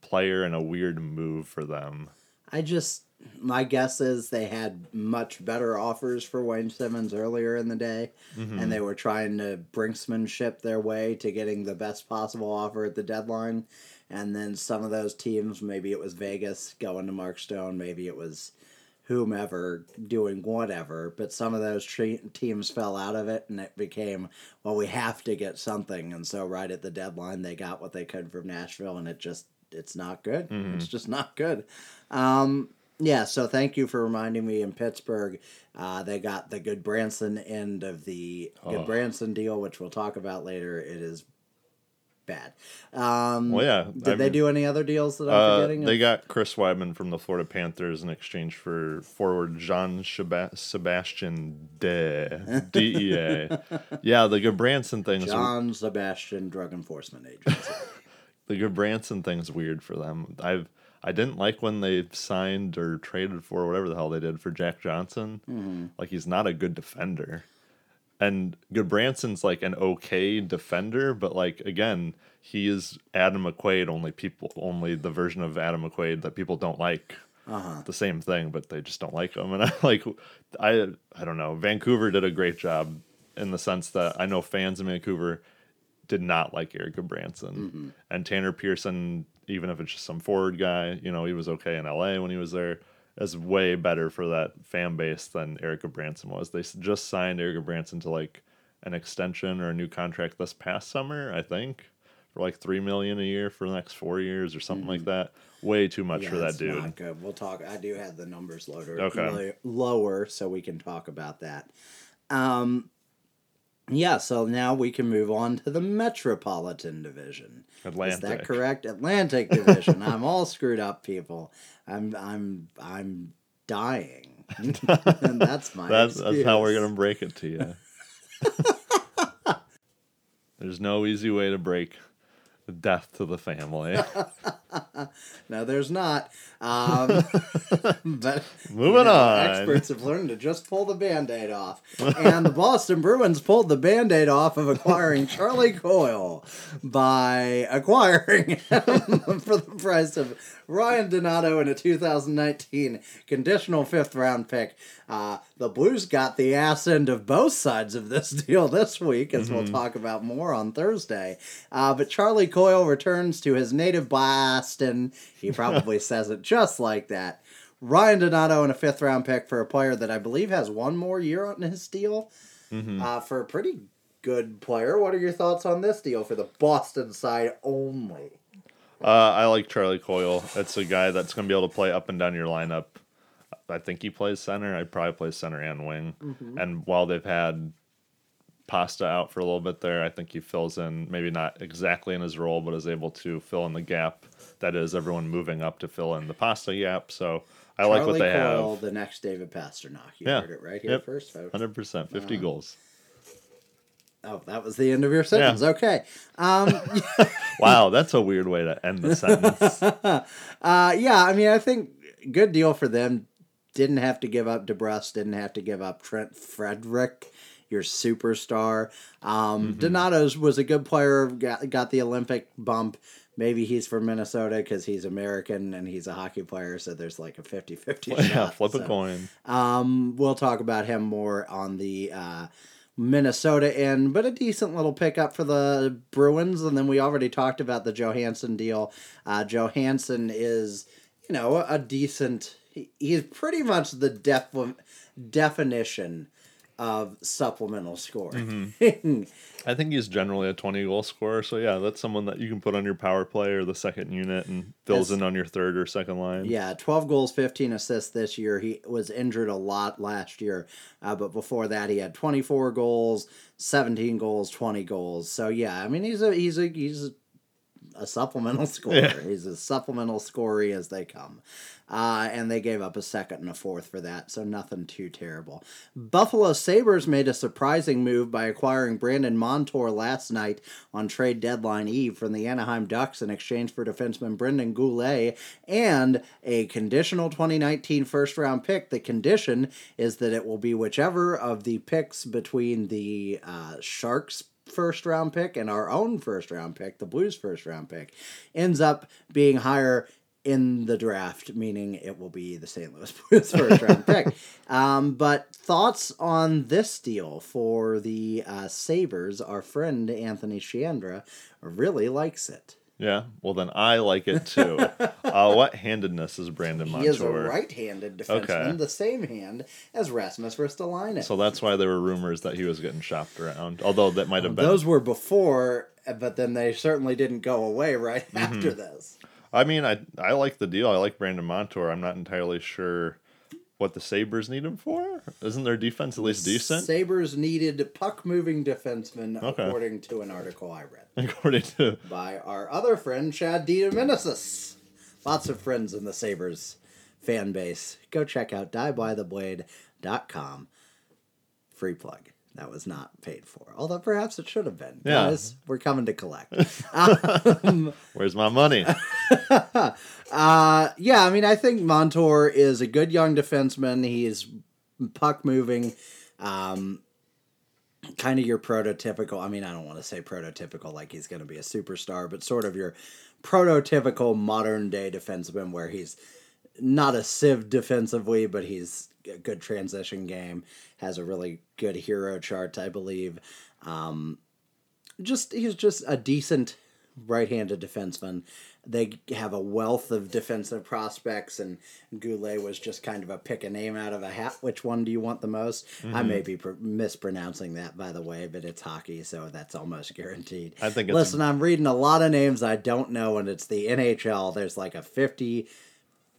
player and a weird move for them. I just. My guess is they had much better offers for Wayne Simmonds earlier in the day, Mm-hmm. and they were trying to brinksmanship their way to getting the best possible offer at the deadline. And then some of those teams, maybe it was Vegas going to Mark Stone, maybe it was whomever doing whatever, but some of those tre- teams fell out of it, and it became, well, we have to get something. And so, right at the deadline, they got what they could from Nashville, and it just, it's not good. It's just not good. Um, yeah, so thank you for reminding me in Pittsburgh, uh, they got the Gudbranson end of the Good Oh. Branson deal, which we'll talk about later. It is bad. Um, Well, yeah, Did I they mean, do any other deals that I'm Uh, forgetting? they of? got Chris Wideman from the Florida Panthers in exchange for forward Jean Sebastian De DEA. <laughs> yeah, the Gudbranson thing's John Sebastian Drug Enforcement Agency. <laughs> the Gudbranson thing's weird for them. I've I didn't like when they signed or traded for whatever the hell they did for Jack Johnson. Mm-hmm. Like he's not a good defender. And Gudbranson's like an okay defender, but like again, he is Adam McQuaid. Only people, only the version of Adam McQuaid that people don't like. Uh-huh. The same thing, but they just don't like him. <laughs> And I like, I I don't know. Vancouver did a great job in the sense that I know fans in Vancouver did not like Erik Gudbranson Mm-hmm. and Tanner Pearson. Even if it's just some forward guy, you know, he was okay in LA when he was there. Is way better for that fan base than Erik Gudbranson was. They just signed Erik Gudbranson to like an extension or a new contract this past summer, I think, for like three million a year for the next four years or something like that. Way too much yeah, for that dude. Not good. We'll talk. I do have the numbers lower, Okay. lower, so we can talk about that. Um, yeah. So now we can move on to the Metropolitan Division. Is that correct? Atlantic Division. I'm all screwed up, people. I'm I'm I'm dying, and that's my. <laughs> That's that's how we're gonna break it to you. <laughs> There's no easy way to break Death to the family. <laughs> No, there's not. Um, <laughs> but Moving you on. Experts have learned to just pull the band aid off. And the Boston Bruins pulled the band aid off of acquiring Charlie Coyle by acquiring him <laughs> for the price of Ryan Donato in a 2019 conditional fifth round pick. Uh, the Blues got the ass end of both sides of this <laughs> deal this week, as we'll talk about more on Thursday. Uh, but Charlie Coyle returns to his native Boston. He <laughs> probably says it just like that. Ryan Donato and a fifth round pick for a player that I believe has one more year on his deal uh, for a pretty good player. What are your thoughts on this deal for the Boston side only? Uh, I like Charlie Coyle. It's a guy that's going to be able to play up and down your lineup. I think he plays center. I probably play center and wing. And while they've had Pasta out for a little bit there, I think he fills in maybe not exactly in his role, but is able to fill in the gap that is everyone moving up to fill in the Pasta gap. So I like what they Coyle, have. the next David Pastrnak. You Yeah. heard it right here Yep. first, folks. Hundred percent, fifty goals. Oh, that was the end of your sentence. Okay. Um, <laughs> Wow, that's a weird way to end the sentence. <laughs> uh, yeah, I mean, I think good deal for them. Didn't have to give up DeBrusk. Didn't have to give up Trent Frederic, your superstar. Um, Donato's was a good player. Got got the Olympic bump. Maybe he's from Minnesota because he's American and he's a hockey player. So there's like a 50-50 yeah, shot. flip a coin. Um, we'll talk about him more on the uh, Minnesota end, but a decent little pickup for the Bruins. And then we already talked about the Johansson deal. Uh, Johansson is, you know, a decent. He, he's pretty much the def- definition of supplemental scoring. <laughs> I think he's generally a 20 goal scorer. So, yeah, that's someone that you can put on your power play or the second unit and fills in on your third or second line. Yeah, 12 goals, 15 assists this year. He was injured a lot last year, uh, but before that he had 24 goals, 17 goals, 20 goals. So yeah, I mean he's a he's a he's a, a supplemental <laughs> scorer. Yeah. He's as supplemental scorer as they come. Uh, and they gave up a second and a fourth for that, so nothing too terrible. Buffalo Sabres made a surprising move by acquiring Brandon Montour last night on trade deadline eve from the Anaheim Ducks in exchange for defenseman Brendan Goulet and a conditional 2019 first round pick. The condition is that it will be whichever of the picks between the uh, Sharks first round pick and our own first round pick, the Blues first round pick, ends up being higher in the draft, meaning it will be the St. Louis <laughs> Blues first round <laughs> pick. Um, but thoughts on this deal for the uh, Sabres? Our friend Anthony Chandra really likes it. Yeah, well, then I like it too. <laughs> uh, what handedness is Brandon He is a right-handed defenseman, Okay. the same hand as Rasmus Ristolainen. So that's why there were rumors that he was getting shopped around. Although that might have been. Those were before, but then they certainly didn't go away right Mm-hmm. after this. I mean, I I like the deal. I like Brandon Montour. I'm not entirely sure what the Sabres need him for. Isn't their defense at least decent? Sabres needed puck-moving defensemen, Okay. according to an article I read. <laughs> According to by our other friend Chad DiDomenicis. Lots of friends in the Sabres fan base. Go check out diebytheblade.com. Free plug. That was not paid for. Although perhaps it should have been. Yeah. Guys, we're coming to collect. <laughs> where's my money? <laughs> Uh, yeah, I mean, I think Montour is a good young defenseman. He's puck moving. Um, kind of your prototypical. I mean, I don't want to say prototypical like he's going to be a superstar, but sort of your prototypical modern day defenseman where he's not a sieve defensively, but he's a good transition game. Has a really good hero chart, I believe. Um, just he's just a decent right-handed defenseman. They have a wealth of defensive prospects, and Goulet was just kind of a pick a name out of a hat. Which one do you want the most? I may be pr- mispronouncing that, by the way, but it's hockey, so that's almost guaranteed. I think it's- Listen, I'm reading a lot of names I don't know, and it's the NHL. There's like a fifty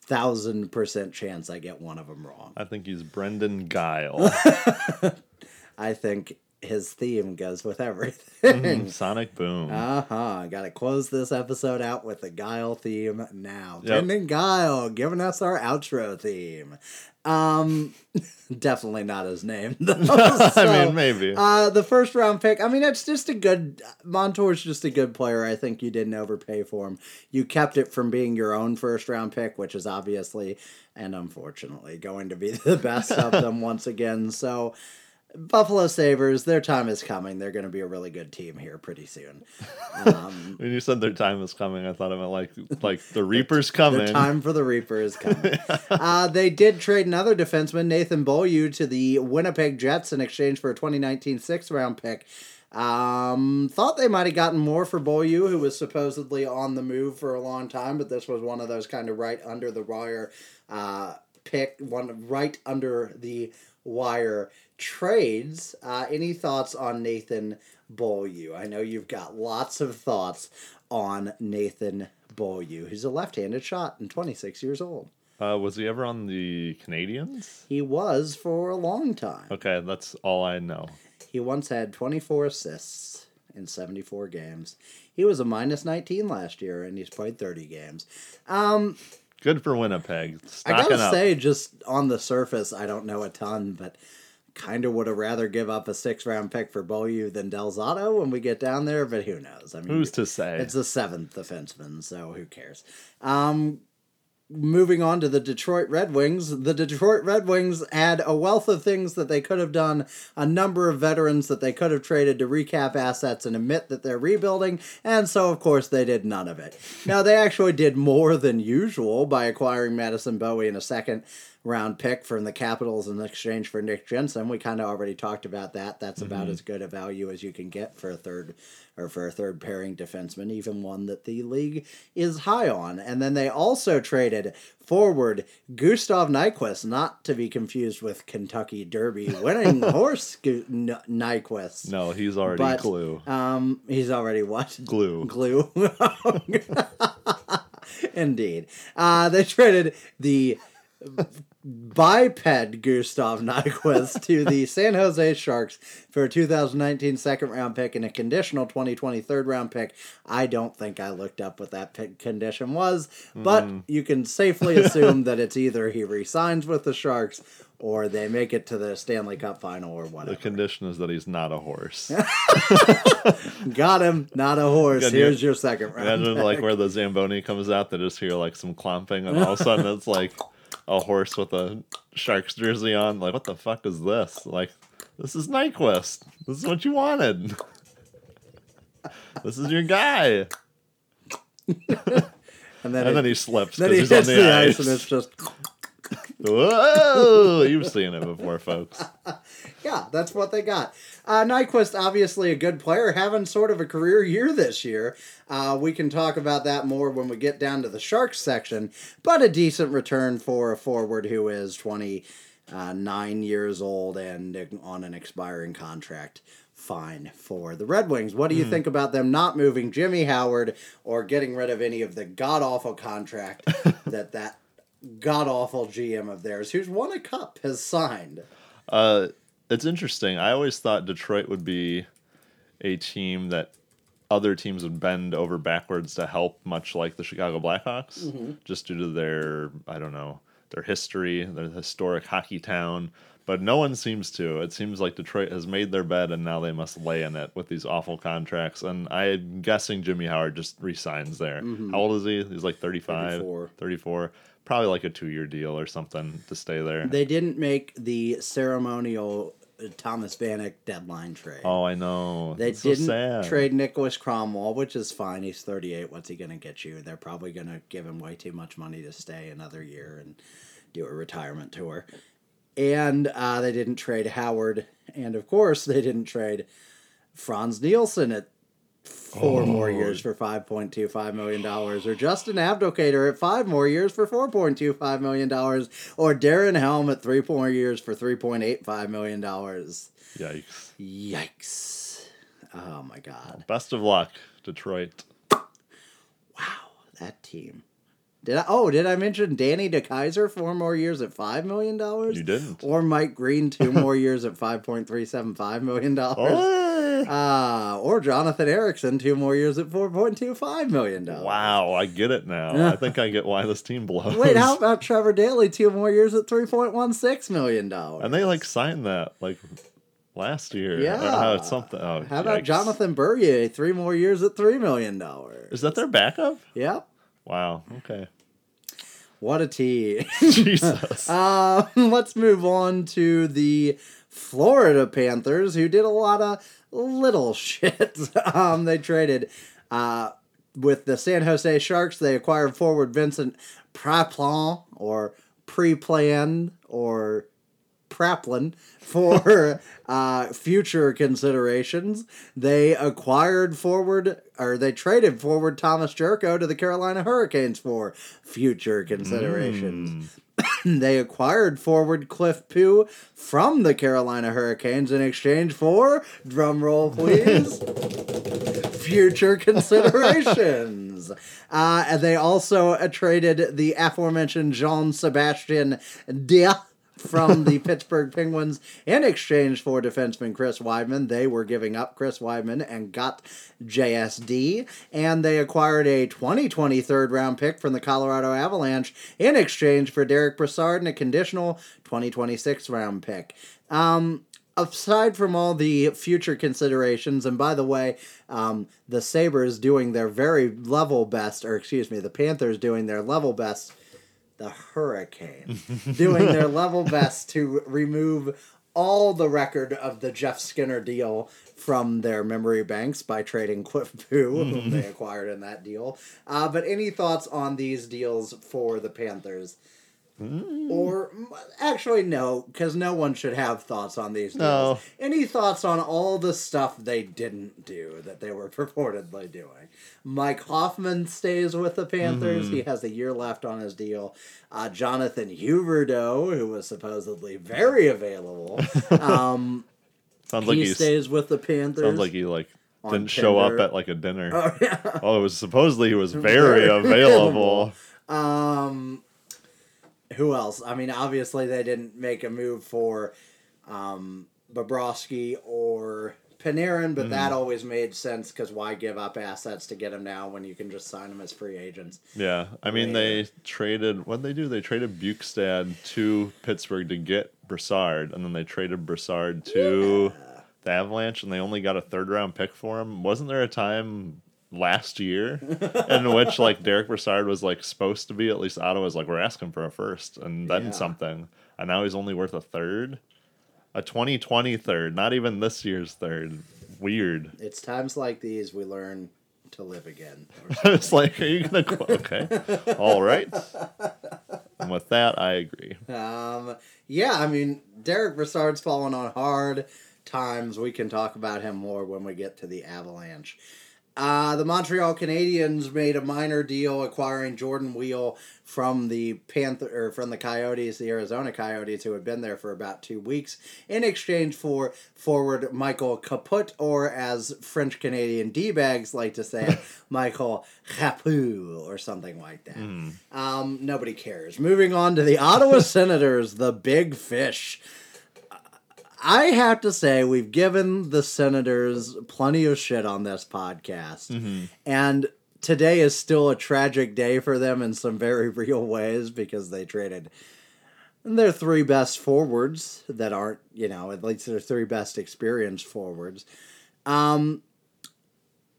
thousand percent chance I get one of them wrong. I think he's Brendan Guile. <laughs> I think his theme goes with everything. Mm, Sonic Boom. Uh huh. Got to close this episode out with the Guile theme now. Yep. Brendan Guile giving us our outro theme. Um, <laughs> definitely not his name. Though. <laughs> <laughs> I mean, maybe. Uh, the first round pick. I mean, it's just a good. Montour's just a good player. I think you didn't overpay for him. You kept it from being your own first round pick, which is obviously and unfortunately going to be the best of them once again. So. Buffalo Sabres, their time is coming. They're going to be a really good team here pretty soon. Um, <laughs> when you said their time is coming, I thought it meant like like the <laughs> Reaper's coming. the time for the Reaper is <laughs> coming. uh, they did trade another defenseman, Nathan Beaulieu, to the Winnipeg Jets in exchange for a 2019 sixth round pick. Um, thought they might have gotten more for Beaulieu, who was supposedly on the move for a long time, but this was one of those kind of right under the wire uh, pick, one right under the wire trades. Uh, any thoughts on Nathan Beaulieu? I know you've got lots of thoughts on Nathan Beaulieu. He's a left-handed shot and 26 years old. Uh, was he ever on the Canadiens? He was for a long time. Okay, that's all I know. He once had 24 assists in 74 games. He was a minus 19 last year, and he's played 30 games. Um, Good for Winnipeg. I gotta up. say, just on the surface, I don't know a ton, but kind of would have rather give up a six round pick for Beaulieu than Del Zotto when we get down there. But who knows? I mean, Who's to say? It's the seventh defenseman, so who cares? Um, moving on to the Detroit Red Wings, the Detroit Red Wings had a wealth of things that they could have done, a number of veterans that they could have traded to recap assets and admit that they're rebuilding, and so of course they did none of it. Now they actually did more than usual by acquiring Madison Bowey in a second round pick from the Capitals in exchange for Nick Jensen. We kind of already talked about that. That's about as good a value as you can get for a third or for a third pairing defenseman, even one that the league is high on. And then they also traded forward Gustav Nyquist, not to be confused with Kentucky Derby <laughs> winning horse Gu- N- Nyquist. no, he's already But glue. um, he's already what? Glue. Glue. <laughs> Indeed. Uh, they traded the biped Gustav Nyquist to the <laughs> San Jose Sharks for a 2019 second round pick and a conditional 2020 third round pick. I don't think I looked up what that pick condition was, but hmm. you can safely <laughs> assume that it's either he resigns with the Sharks or they make it to the Stanley Cup final or whatever. The condition is that he's not a horse. <laughs> Got him, not a horse. Good, Here's your second round. Imagine pick. like where the Zamboni comes out, they just hear like some clomping, and all of a sudden it's like a horse with a Sharks jersey on. Like, what the fuck is this? Like, this is Nyquist. This is what you wanted. this is your guy. <laughs> and then, And it- then he slips because he he's on the, the ice. ice and it's just Whoa! You've seen it before, folks. <laughs> yeah, that's what they got. Uh, Nyquist, obviously a good player, having sort of a career year this year. Uh, we can talk about that more when we get down to the Sharks section, but a decent return for a forward who is 29 years old and on an expiring contract. Fine for the Red Wings. What do you think about them not moving Jimmy Howard or getting rid of any of the god awful contract <laughs> that that god awful GM of theirs, who's won a cup, has signed? Uh, it's interesting. I always thought Detroit would be a team that other teams would bend over backwards to help, much like the Chicago Blackhawks, Mm-hmm. just due to their, I don't know, their history, their historic hockey town. But no one seems to. It seems like Detroit has made their bed and now they must lay in it with these awful contracts. And I'm guessing Jimmy Howard just resigns there. How old is he? He's like 35, 34. 34. Probably like a two year deal or something to stay there. They didn't make the ceremonial uh, Thomas Vanek deadline trade. Oh, I know. they It's didn't sad. trade Niklas Kronwall, which is fine. He's 38. What's he going to get you? They're probably going to give him way too much money to stay another year and do a retirement tour. And uh, they didn't trade Howard. And of course, they didn't trade Frans Nielsen at four more oh, years for $5.25 million, or Justin Abdelkader at five more years for $4.25 million, or Darren Helm at three more years for $3.85 million. Yikes. Yikes. Oh my God. Best of luck, Detroit. Wow, that team. Did I? Oh, did I mention Danny DeKeyser four more years at five million dollars? You didn't. Or Mike Green two <laughs> more years at five point three seven five million dollars. Oh, Uh, or Jonathan Ericsson two more years at four point two five million dollars. wow, I get it now. I think I get why this team blows. Wait, how about Trevor Daley two more years at three point one six million dollars? And they like signed that like last year. Yeah. Or how something. Oh, How about yikes. Jonathan Bernier three more years at three million dollars? Is that their backup? Yep. Wow. Okay. What a team. <laughs> <laughs> Jesus. Um, let's move on to the Florida Panthers, who did a lot of little <laughs> shit. Um, they traded uh, with the San Jose Sharks. They acquired forward Vincent Praplan or pre-plan or Praplin for uh, future considerations. They acquired forward, or they traded forward Thomas Jurco to the Carolina Hurricanes for future considerations. <coughs> they acquired forward Cliff Pu from the Carolina Hurricanes in exchange for, drum roll please, <laughs> future considerations. Uh, and they also uh, traded the aforementioned Jean Sebastian Dea from the <laughs> Pittsburgh Penguins in exchange for defenseman Chris Wideman. They were giving up Chris Wideman and got JSD. And they acquired a 2020 third round pick from the Colorado Avalanche in exchange for Derek Brassard and a conditional 2026 round pick. Um, aside from all the future considerations, and by the way, um, the Sabres doing their very level best, or excuse me, the Panthers doing their level best, the Hurricane doing their level <laughs> best to remove all the record of the Jeff Skinner deal from their memory banks by trading Cliff Pu, whom they acquired in that deal. Uh, but any thoughts on these deals for the Panthers? Or actually, no, because no one should have thoughts on these deals. No. Any thoughts on all the stuff they didn't do that they were <laughs> purportedly doing? Mike Hoffman stays with the Panthers. He has a year left on his deal. Uh, Jonathan Huberdeau, who was supposedly very available, <laughs> um, Sounds like he stays with the Panthers. sounds like he like didn't show up at like a dinner. Oh, yeah. Oh, it was supposedly he was <laughs> very Very available. Um, who else? I mean, obviously they didn't make a move for um, Bobrovsky or Panarin, but that Mm-hmm. always made sense because why give up assets to get him now when you can just sign them as free agents? Yeah, I mean they traded. What they do? They traded Bjugstad to Pittsburgh to get Brassard, and then they traded Brassard to the Avalanche, and they only got a third round pick for him. Wasn't there a time last year in which <laughs> like Derek Brassard was like supposed to be at least Ottawa's like we're asking for a first and then Yeah. something, and now he's only worth a third, a 2020 third, not even this year's third. Weird. It's times like these we learn to live again. <laughs> it's like, are you gonna? Qu- okay, all right. And with that, I agree. Um, yeah, I mean, Derek Brassard's fallen on hard times. We can talk about him more when we get to the Avalanche. Uh, the Montreal Canadiens made a minor deal acquiring Jordan Weal from the Panther or from the Coyotes, the Arizona Coyotes, who had been there for about two weeks, in exchange for forward Michael Caput, or as French Canadian d bags like to say, <laughs> Michael Chaput, or something like that. Um, nobody cares. Moving on to the Ottawa <laughs> Senators, the big fish. I have to say, we've given the Senators plenty of shit on this podcast. And today is still a tragic day for them in some very <laughs> real ways because they traded their three best forwards that aren't, you know, at least their three best experienced forwards. Um,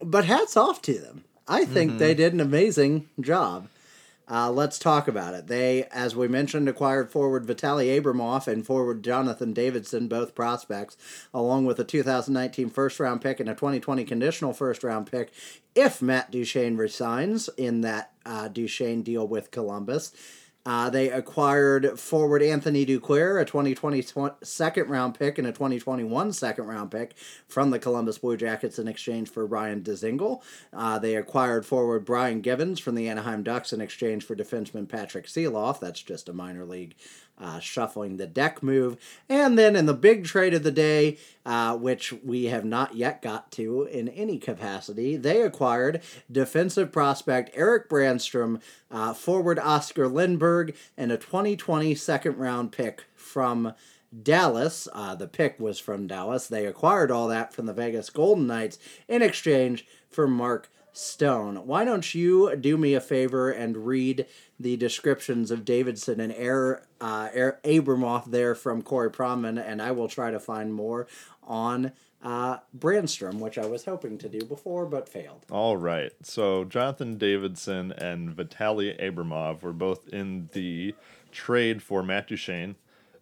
but hats off to them. I think they did an amazing job. Uh, let's talk about it. They, as we mentioned, acquired forward Vitaly Abramov and forward Jonathan Davidsson, both prospects, along with a 2019 first round pick and a 2020 conditional first round pick if Matt Duchene resigns in that uh, Duchene deal with Columbus. Uh, they acquired forward Anthony Duclair, a 2020 second round pick and a 2021 second round pick from the Columbus Blue Jackets in exchange for Ryan Dzingel. Uh, they acquired forward Brian Gibbons from the Anaheim Ducks in exchange for defenseman Patrick Sieloff. That's just a minor league uh, shuffling the deck move. And then in the big trade of the day, uh, which we have not yet got to in any capacity, they acquired defensive prospect Eric Brannstrom, uh, forward Oscar Lindberg, and a 2020 second round pick from Dallas. Uh, the pick was from Dallas. They acquired all that from the Vegas Golden Knights in exchange for Mark Stone. Why don't you do me a favor and read the descriptions of Davidsson and Air, uh, Air Abramov there from Corey Pronman, and I will try to find more on uh, Brannstrom, which I was hoping to do before but failed. All right. So Jonathan Davidsson and Vitaly Abramov were both in the trade for Matt Duchene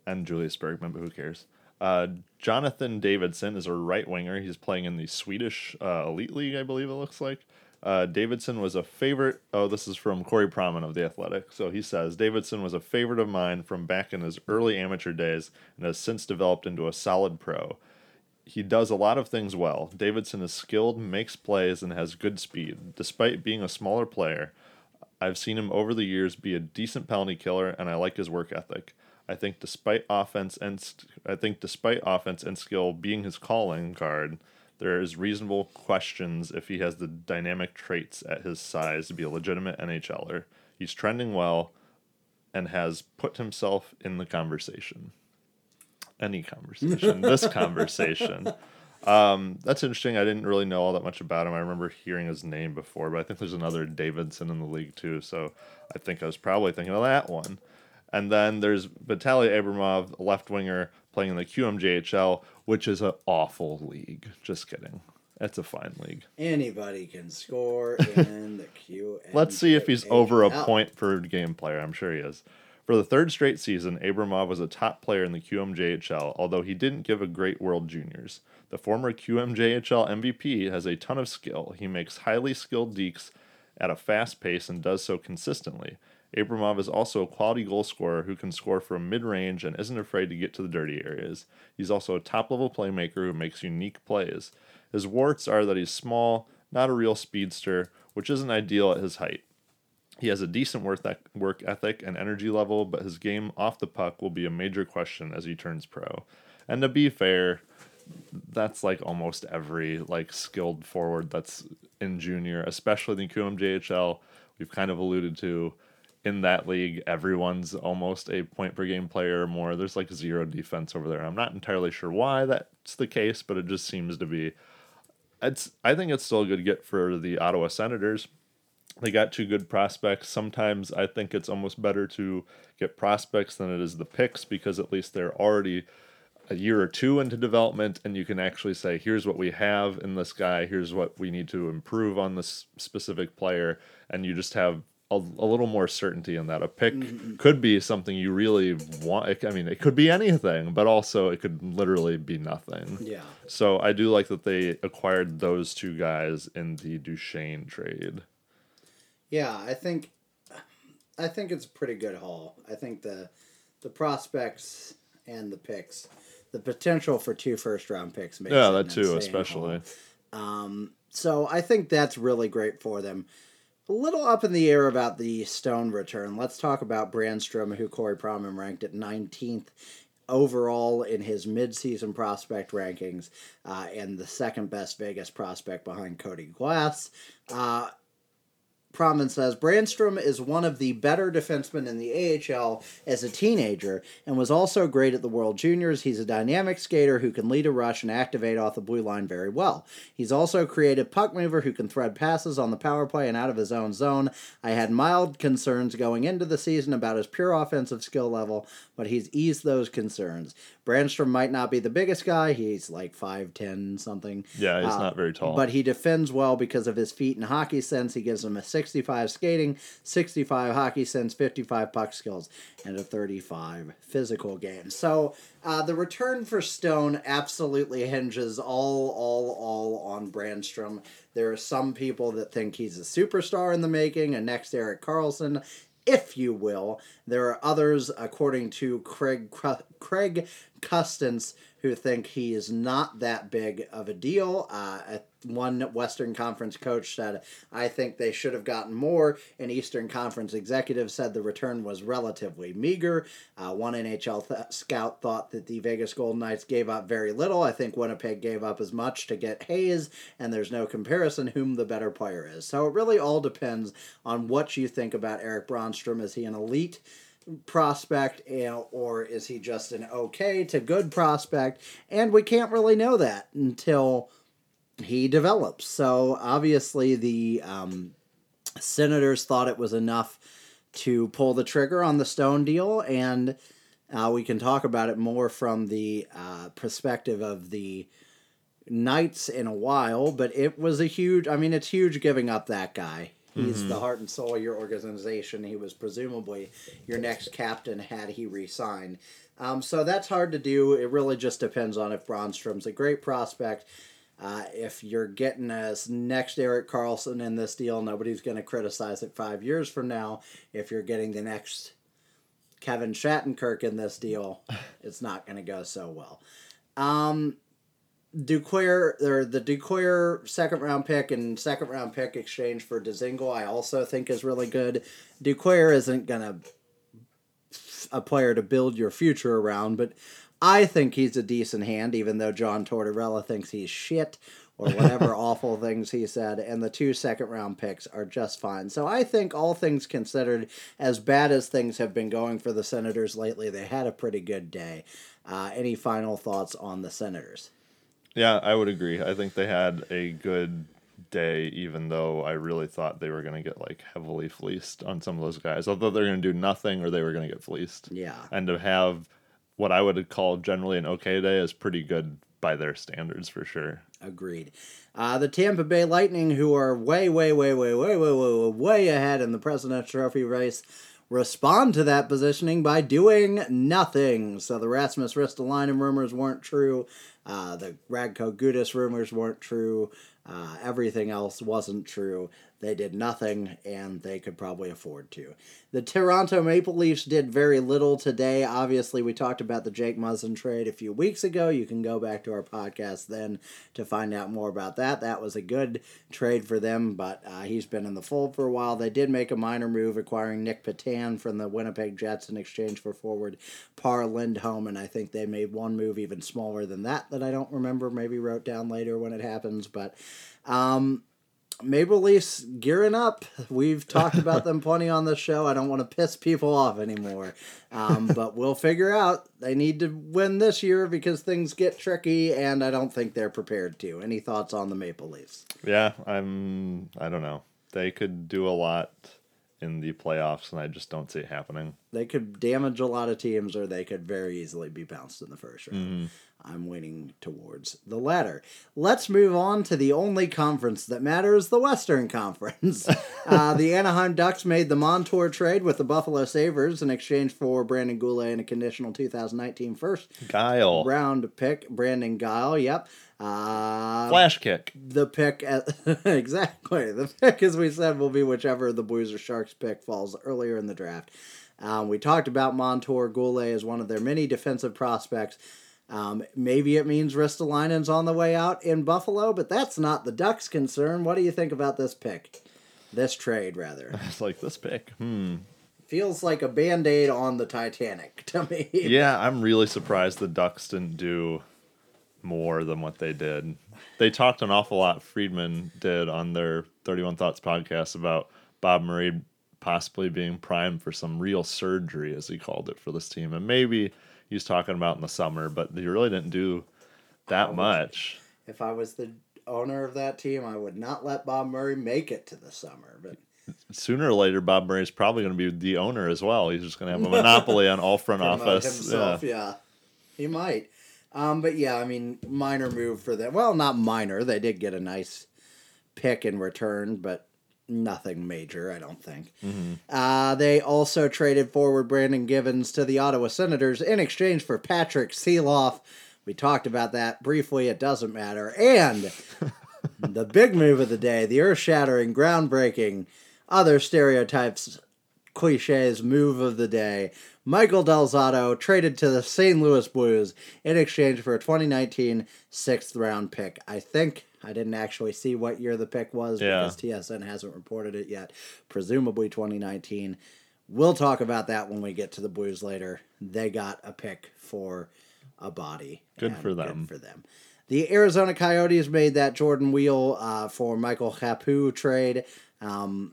and Julius Bergman, but who cares? Uh, Jonathan Davidsson is a right winger. He's playing in the Swedish uh, Elite League, I believe it looks like. Uh, Davidsson was a favorite. Oh, this is from Corey Pronman of The Athletic. So he says Davidsson was a favorite of mine from back in his early amateur days and has since developed into a solid pro. He does a lot of things well. Davidsson is skilled, makes plays, and has good speed. Despite being a smaller player, I've seen him over the years be a decent penalty killer, and I like his work ethic. I think despite offense and I think despite offense and skill being his calling card, there is reasonable questions if he has the dynamic traits at his size to be a legitimate NHLer. He's trending well and has put himself in the conversation. Any conversation, this <laughs> conversation. Um, that's interesting. I didn't really know all that much about him. I remember hearing his name before, but I think there's another Davidson in the league too. So I think I was probably thinking of that one. And then there's Vitaly Abramov, left winger, playing in the QMJHL, which is an awful league. Just kidding. It's a fine league. Anybody can score <laughs> in the Q. Let's see if he's over a point per game player. I'm sure he is. For the third straight season, Abramov was a top player in the QMJHL, although he didn't give a great World Juniors. The former QMJHL MVP has a ton of skill. He makes highly skilled dekes at a fast pace and does so consistently. Abramov is also a quality goal scorer who can score from mid range and isn't afraid to get to the dirty areas. He's also a top level playmaker who makes unique plays. His warts are that he's small, not a real speedster, which isn't ideal at his height. He has a decent work ethic and energy level, but his game off the puck will be a major question as he turns pro. And to be fair, that's like almost every like skilled forward that's in junior, especially the QMJHL. We've kind of alluded to in that league, everyone's almost a point per game player or more. There's like zero defense over there. I'm not entirely sure why that's the case, but it just seems to be. It's I think it's still a good get for the Ottawa Senators. They got two good prospects. Sometimes I think it's almost better to get prospects than it is the picks because at least they're already a year or two into development and you can actually say here's what we have in this guy here's what we need to improve on this specific player and you just have a, a little more certainty in that. A pick mm-hmm. could be something you really want. I mean, it could be anything, but also it could literally be nothing. Yeah. So I do like that they acquired those two guys in the Duchene trade. Yeah, I think, I think it's a pretty good haul. I think the, the prospects and the picks, the potential for two first round picks. Makes yeah, that too, especially. Um, so I think that's really great for them a little up in the air about the Stone return. Let's talk about Brannstrom, who Corey Pronman ranked at 19th overall in his midseason prospect rankings uh, and the second best Vegas prospect behind Cody Glass. Uh, Pronman says Brannstrom is one of the better defensemen in the AHL as a teenager and was also great at the World Juniors. He's a dynamic skater who can lead a rush and activate off the blue line very well. He's also a creative puck mover who can thread passes on the power play and out of his own zone. I had mild concerns going into the season about his pure offensive skill level, but he's eased those concerns. Brannstrom might not be the biggest guy. He's like 5'10 something. Yeah, he's uh, not very tall. But he defends well because of his feet and hockey sense. He gives him a 65 skating, 65 hockey sense, 55 puck skills, and a 35 physical game. So uh, the return for Stone absolutely hinges all, all, all on Brannstrom. There are some people that think he's a superstar in the making, a next Erik Karlsson if you will. There are others, according to Craig Craig Custance, who think he is not that big of a deal. Uh, one Western Conference coach said, I think they should have gotten more. An Eastern Conference executive said the return was relatively meager. Uh, one NHL th- scout thought that the Vegas Golden Knights gave up very little. I think Winnipeg gave up as much to get Hayes, and there's no comparison whom the better player is. So it really all depends on what you think about Eric Brannstrom. Is he an elite? Prospect or is he just an okay to good prospect? And we can't really know that until he develops. So obviously the um, senators thought it was enough to pull the trigger on the stone deal and uh, we can talk about it more from the uh, perspective of the knights in a while but it was a huge i mean it's huge giving up that guy He's mm-hmm. the heart and soul of your organization. He was presumably your next captain had he resigned. Um, so that's hard to do. It really just depends on if Brannstrom's a great prospect. Uh, if you're getting a next Erik Karlsson in this deal, nobody's going to criticize it five years from now. If you're getting the next Kevin Shattenkirk in this deal, <laughs> it's not going to go so well. Um, Duclair or the Duclair second round pick and second round pick exchange for Dzingel, I also think is really good. Duclair isn't gonna a player to build your future around, but I think he's a decent hand, even though John Tortorella thinks he's shit or whatever <laughs> awful things he said, and the two second round picks are just fine. So I think all things considered, as bad as things have been going for the Senators lately, they had a pretty good day. Uh, any final thoughts on the Senators? Yeah, I would agree. I think they had a good day, even though I really thought they were going to get like heavily fleeced on some of those guys. Although they're going to do nothing or they were going to get fleeced. Yeah. And to have what I would call generally an okay day is pretty good by their standards for sure. Agreed. Uh, the Tampa Bay Lightning, who are way, way, way, way, way, way, way, way ahead in the President's Trophy race, respond to that positioning by doing nothing. So the Rasmus Ristolainen rumors weren't true. Uh, the Radko Gudas rumors weren't true. Uh, everything else wasn't true. They did nothing, and they could probably afford to. The Toronto Maple Leafs did very little today. Obviously, we talked about the Jake Muzzin trade a few weeks ago. You can go back to our podcast then to find out more about that. That was a good trade for them, but uh, he's been in the fold for a while. They did make a minor move acquiring Nick Petan from the Winnipeg Jets in exchange for forward Par Lindholm, and I think they made one move even smaller than that that I don't remember. Maybe wrote down later when it happens, but. Um, Maple Leafs gearing up. We've talked about them plenty on the show. I don't want to piss people off anymore. Um, <laughs> but we'll figure out. They need to win this year because things get tricky, and I don't think they're prepared to. Any thoughts on the Maple Leafs? Yeah, I'm. I don't know. They could do a lot in the playoffs, and I just don't see it happening. They could damage a lot of teams, or they could very easily be bounced in the first round. Mm-hmm. I'm leaning towards the latter. Let's move on to the only conference that matters the Western Conference. <laughs> uh, the Anaheim Ducks made the Montour trade with the Buffalo Sabres in exchange for Brandon Goulet and a conditional 2019 first Guile. round pick. Brandon Guile, yep. Uh, Flash kick. The pick, at, <laughs> exactly. The pick, as we said, will be whichever the Blues or Sharks pick falls earlier in the draft. Um, we talked about Montour Goulet as one of their many defensive prospects. Um, maybe it means Ristolainen's on the way out in Buffalo, but that's not the Ducks' concern. What do you think about this pick? This trade, rather. <laughs> It's like this pick. Hmm. Feels like a band aid on the Titanic to me. Yeah, I'm really surprised the Ducks didn't do more than what they did. They talked an awful lot, Friedman did on their 31 Thoughts podcast about Bob Murray possibly being primed for some real surgery, as he called it, for this team. And maybe he was talking about in the summer, but he really didn't do that much. If I was the owner of that team, I would not let Bob Murray make it to the summer. But sooner or later, Bob Murray is probably going to be the owner as well. He's just going to have a monopoly on all front office. Himself, yeah. yeah, he might. Um, but yeah, I mean, minor move for them. Well, not minor. They did get a nice pick in return, but nothing major, I don't think. Mm-hmm. Uh, they also traded forward Brandon Gibbons to the Ottawa Senators in exchange for Patrick Sieloff. We talked about that briefly. It doesn't matter. And <laughs> the big move of the day, the earth shattering, groundbreaking, other stereotypes cliches move of the day. Michael Del Zotto traded to the St. Louis Blues in exchange for a 2019 sixth round pick. I think I didn't actually see what year the pick was Yeah. because TSN hasn't reported it yet. Presumably 2019. We'll talk about that when we get to the Blues later. They got a pick for a body. Good for them. Good for them. The Arizona Coyotes made that Jordan Weal uh, for Michael Capu trade. Um,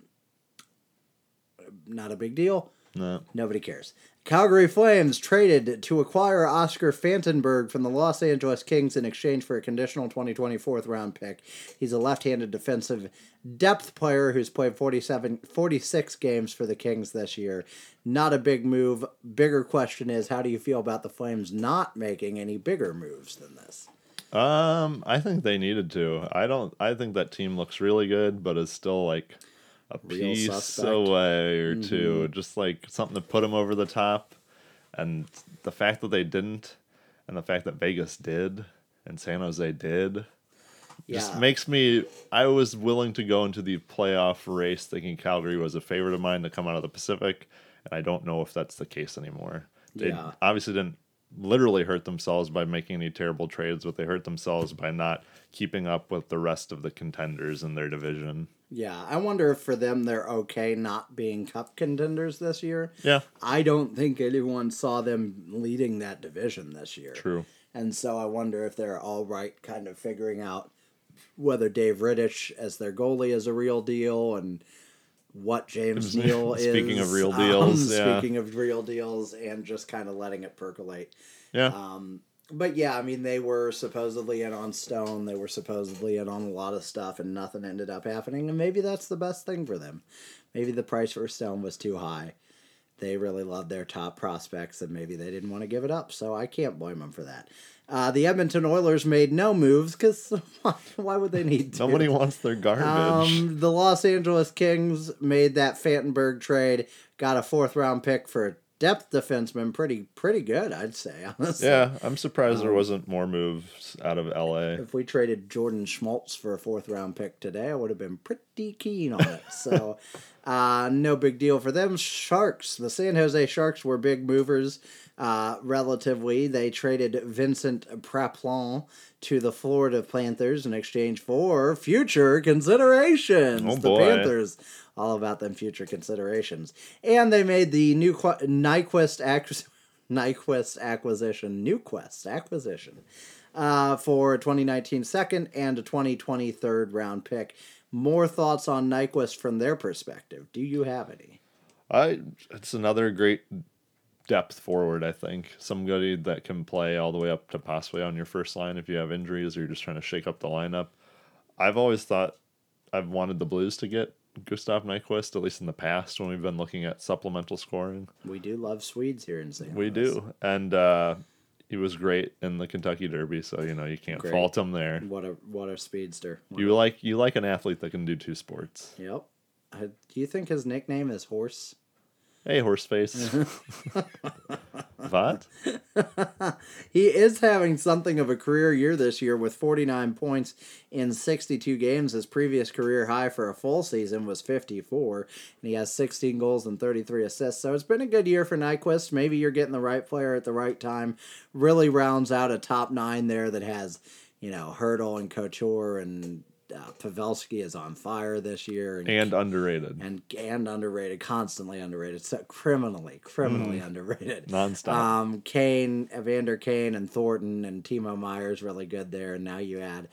not a big deal. No. Nobody cares. Calgary Flames traded to acquire Oscar Fantenberg from the Los Angeles Kings in exchange for a conditional 2020 fourth round pick. He's a left handed defensive depth player who's played 47, 46 games for the Kings this year. Not a big move. Bigger question is how do you feel about the Flames not making any bigger moves than this? Um, I think they needed to. I don't. I think that team looks really good, but is still like a Real piece suspect. Mm-hmm. away or two. Just like something to put them over the top. And the fact that they didn't, and the fact that Vegas did, and San Jose did, just makes me. I was willing to go into the playoff race thinking Calgary was a favorite of mine to come out of the Pacific, and I don't know if that's the case anymore. They Yeah. obviously didn't literally hurt themselves by making any terrible trades, but they hurt themselves by not keeping up with the rest of the contenders in their division. Yeah, I wonder if for them they're okay not being cup contenders this year. Yeah, I don't think anyone saw them leading that division this year. true. And so I wonder if they're all right kind of figuring out whether Dave Rittich as their goalie is a real deal and what James <laughs> Neal is. Speaking of real um, deals, yeah. Speaking of real deals and just kind of letting it percolate. Yeah, Um, but yeah, I mean, they were supposedly in on Stone. They were supposedly in on a lot of stuff, and nothing ended up happening. And maybe that's the best thing for them. Maybe the price for Stone was too high. They really loved their top prospects, and maybe they didn't want to give it up. So I can't blame them for that. Uh, the Edmonton Oilers made no moves because <laughs> why, why would they need to? nobody wants their garbage. Um, the Los Angeles Kings made that Fantenberg trade, got a fourth round pick for a depth defenseman. Pretty pretty good, I'd say. <laughs> Honestly. yeah, I'm surprised um, there wasn't more moves out of LA. If we traded Jordan Schmaltz for a fourth round pick today, I would have been pretty keen on it. So, <laughs> uh, no big deal for them. Sharks, the San Jose Sharks were big movers. Uh, relatively, they traded Vincent Praplan to the Florida Panthers in exchange for future considerations. Oh, the boy. Panthers, all about them future considerations, and they made the new Qu- Nyquist <laughs> Nyquist acquisition, Newquest acquisition uh, for a 2019 second and a 2020 third round pick. More thoughts on Nyquist from their perspective? Do you have any? I it's another great depth forward. I think somebody that can play all the way up to possibly on your first line if you have injuries or you're just trying to shake up the lineup. I've always thought I've wanted the Blues to get Gustav Nyquist, at least in the past when we've been looking at supplemental scoring. We do love Swedes here in St. We Louis. do, and uh, he was great in the Kentucky Derby, so you know you can't Great. fault him there. What a what a speedster. What You a- like you like an athlete that can do two sports. Yep. Uh, do you think his nickname is Horse? Hey, horseface. <laughs> what? He is having something of a career year this year with 49 points in 62 games. His previous career high for a full season was 54, and he has 16 goals and 33 assists. So it's been a good year for Nyquist. Maybe you're getting the right player at the right time. Really rounds out a top nine there that has, you know, Hertl and Couture and uh, Pavelski is on fire this year. And And underrated. and and underrated, constantly underrated, so criminally, criminally Mm. underrated. Nonstop. Um, Kane, Evander Kane, and Thornton and Timo Myers really good there, and now you add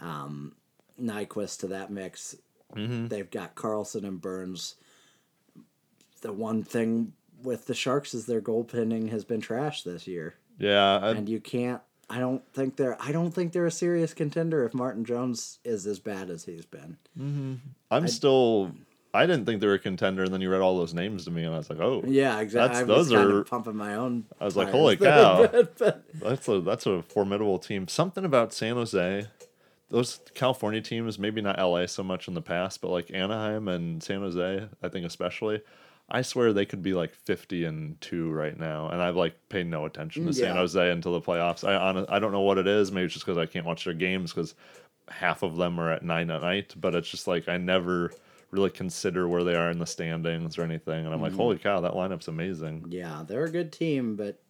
um, Nyquist to that mix. Mm-hmm. They've got Karlsson and Burns. The one thing with the Sharks is their goaltending has been trash this year, yeah, I, and you can't. I don't think they're. I don't think they're a serious contender if Martin Jones is as bad as he's been. Mm-hmm. I'm still. I didn't think they were a contender, and then you read all those names to me, and I was like, oh, Yeah, exactly. That's- those are- pumping my own. I was like, holy <laughs> cow. that's a that's a formidable team. Something about San Jose, those California teams, maybe not LA so much in the past, but like Anaheim and San Jose, I think especially. I swear they could be like fifty and two right now, and I've like paid no attention to mm, San Jose until the playoffs. I hon- I don't know what it is. Maybe it's just because I can't watch their games because half of them are at nine at night. But it's just like I never really consider where they are in the standings or anything. And I'm like, mm-hmm. holy cow, that lineup's amazing. Yeah, they're a good team, but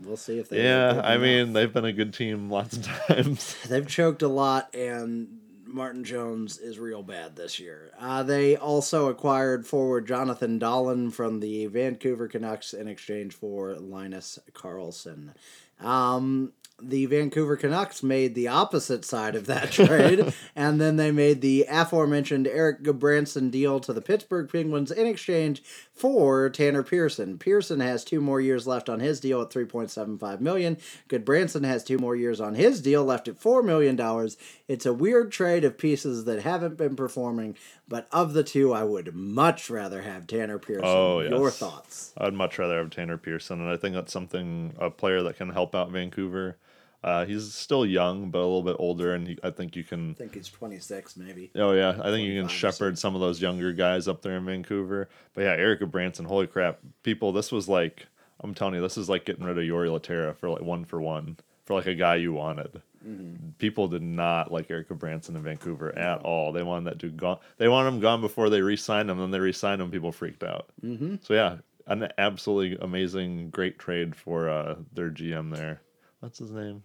we'll see if they. Yeah, I mean, enough. they've been a good team lots of <laughs> times. <laughs> they've choked a lot, and Martin Jones is real bad this year. Uh, they also acquired forward Jonathan Dahlen from the Vancouver Canucks in exchange for Linus Karlsson. Um, the Vancouver Canucks made the opposite side of that <laughs> trade, and then they made the aforementioned Erik Gudbranson deal to the Pittsburgh Penguins in exchange for Tanner Pearson. Pearson has two more years left on his deal at 3.75 million. Gudbranson has two more years on his deal left at 4 million dollars. It's a weird trade of pieces that haven't been performing, but of the two I would much rather have Tanner Pearson. Oh, Your thoughts? I'd much rather have Tanner Pearson, and I think that's something a player that can help out Vancouver. Uh, he's still young, but a little bit older, and he, I think you can I think he's 26 maybe. Oh yeah, I think you can shepherd some of those younger guys up there in Vancouver. But yeah, Erik Gudbranson, holy crap, people! This was like I'm telling you, this is like getting rid of Jori Lehtera for like one for one for like a guy you wanted. People did not like Erik Gudbranson in Vancouver at all. They wanted that dude gone. They wanted him gone before they re-signed him. Then they re-signed him. People freaked out. Mm-hmm. So yeah, an absolutely amazing, great trade for uh, their GM there. What's his name?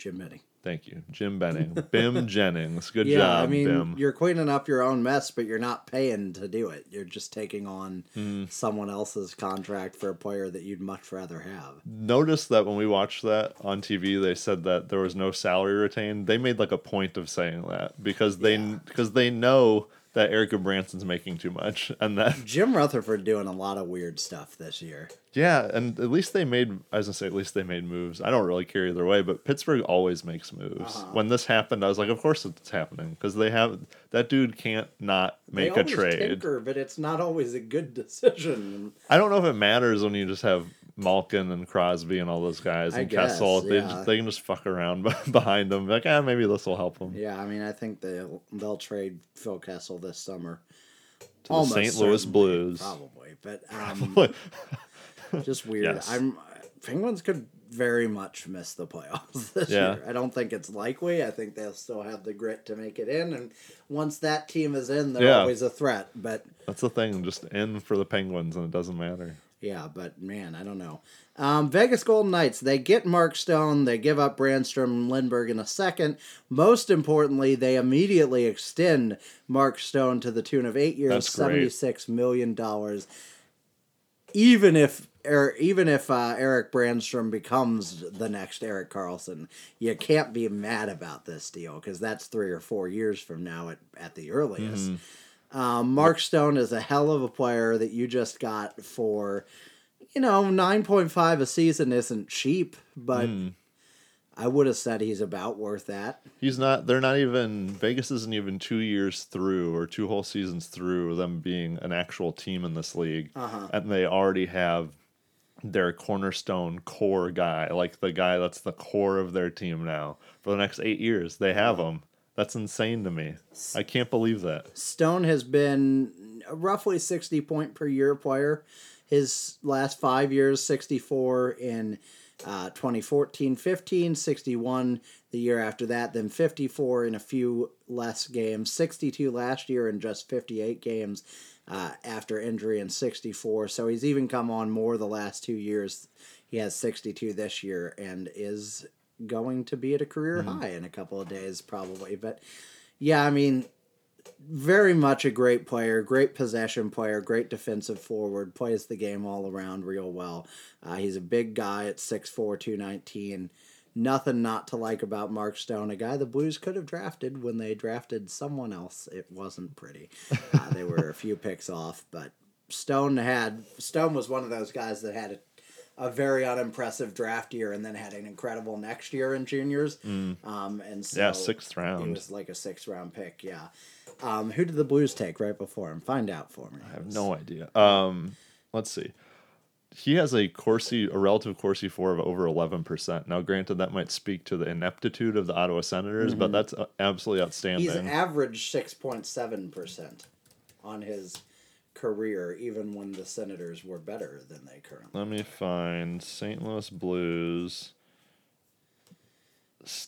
Jim Benning. Thank you, Jim Benning, Bim <laughs> Jennings. Good yeah, job, I mean, Bim. you're cleaning up your own mess, but you're not paying to do it. You're just taking on Hmm. someone else's contract for a player that you'd much rather have. Notice that when we watched that on TV, they said that there was no salary retained. They made like a point of saying that because they Yeah. because they know that Erik Gudbranson's making too much, and that <laughs> Jim Rutherford doing a lot of weird stuff this year. yeah, and at least they made. I was gonna say at least they made moves. I don't really care either way, but Pittsburgh always makes moves. Uh-huh. When this happened, I was like, of course it's happening because they have that dude can't not make a trade. tinker, but it's not always a good <laughs> decision. I don't know if it matters when you just have Malkin and Crosby and all those guys I and guess, Kessel. They yeah. just, they can just fuck around <laughs> behind them. Like, ah, maybe this will help them. Yeah, I mean, I think they'll they'll trade Phil Kessel this summer. To the St. Louis Blues. probably, but <laughs> um, <laughs> just weird. Yes. I'm Penguins could very much miss the playoffs this Yeah. year. I don't think it's likely. I think they'll still have the grit to make it in, and once that team is in, they're Yeah. always a threat. But That's the thing. Just in for the Penguins, and it doesn't matter. Yeah, but man, I don't know. Um, Vegas Golden Knights, they get Mark Stone, they give up Brannstrom and Lindberg in a second. Most importantly, they immediately extend Mark Stone to the tune of eight years, seventy-six million dollars. Even if Er- even if uh, Erik Brannstrom becomes the next Erik Karlsson, you can't be mad about this deal because that's three or four years from now at, at the earliest. Um, Mark Stone is a hell of a player that you just got for, you know, 9.5 a season isn't cheap, but I would have said he's about worth that. He's not. They're not even. Vegas isn't even two years through or two whole seasons through them being an actual team in this league, Uh-huh. and they already have their cornerstone core guy, like the guy that's the core of their team now for the next eight years. They have him. That's insane to me. I can't believe that. Stone has been roughly 60 point per year player. His last five years, 64 in uh, 2014 15, 61 the year after that, then 54 in a few less games, 62 last year in just 58 games uh, after injury, and 64. So he's even come on more the last two years. He has 62 this year and is going to be at a career high in a couple of days, probably. But yeah, I mean, very much a great player, great possession player, great defensive forward, plays the game all around real well. Uh, he's a big guy at 6'4, 219. Nothing not to like about Mark Stone, a guy the Blues could have drafted when they drafted someone else. It wasn't pretty. Uh, they were a few <laughs> picks off, but Stone had Stone was one of those guys that had a, a very unimpressive draft year and then had an incredible next year in juniors. Um, and so Yeah, sixth round. was like a sixth round pick, yeah. Um, who did the Blues take right before him? Find out for me. I have no idea. Um, let's see. He has a Corsi, a relative Corsi four of over eleven percent. Now, granted, that might speak to the ineptitude of the Ottawa Senators, but that's absolutely outstanding. He's averaged six point seven percent on his career, even when the Senators were better than they currently. Let me find St. Louis Blues.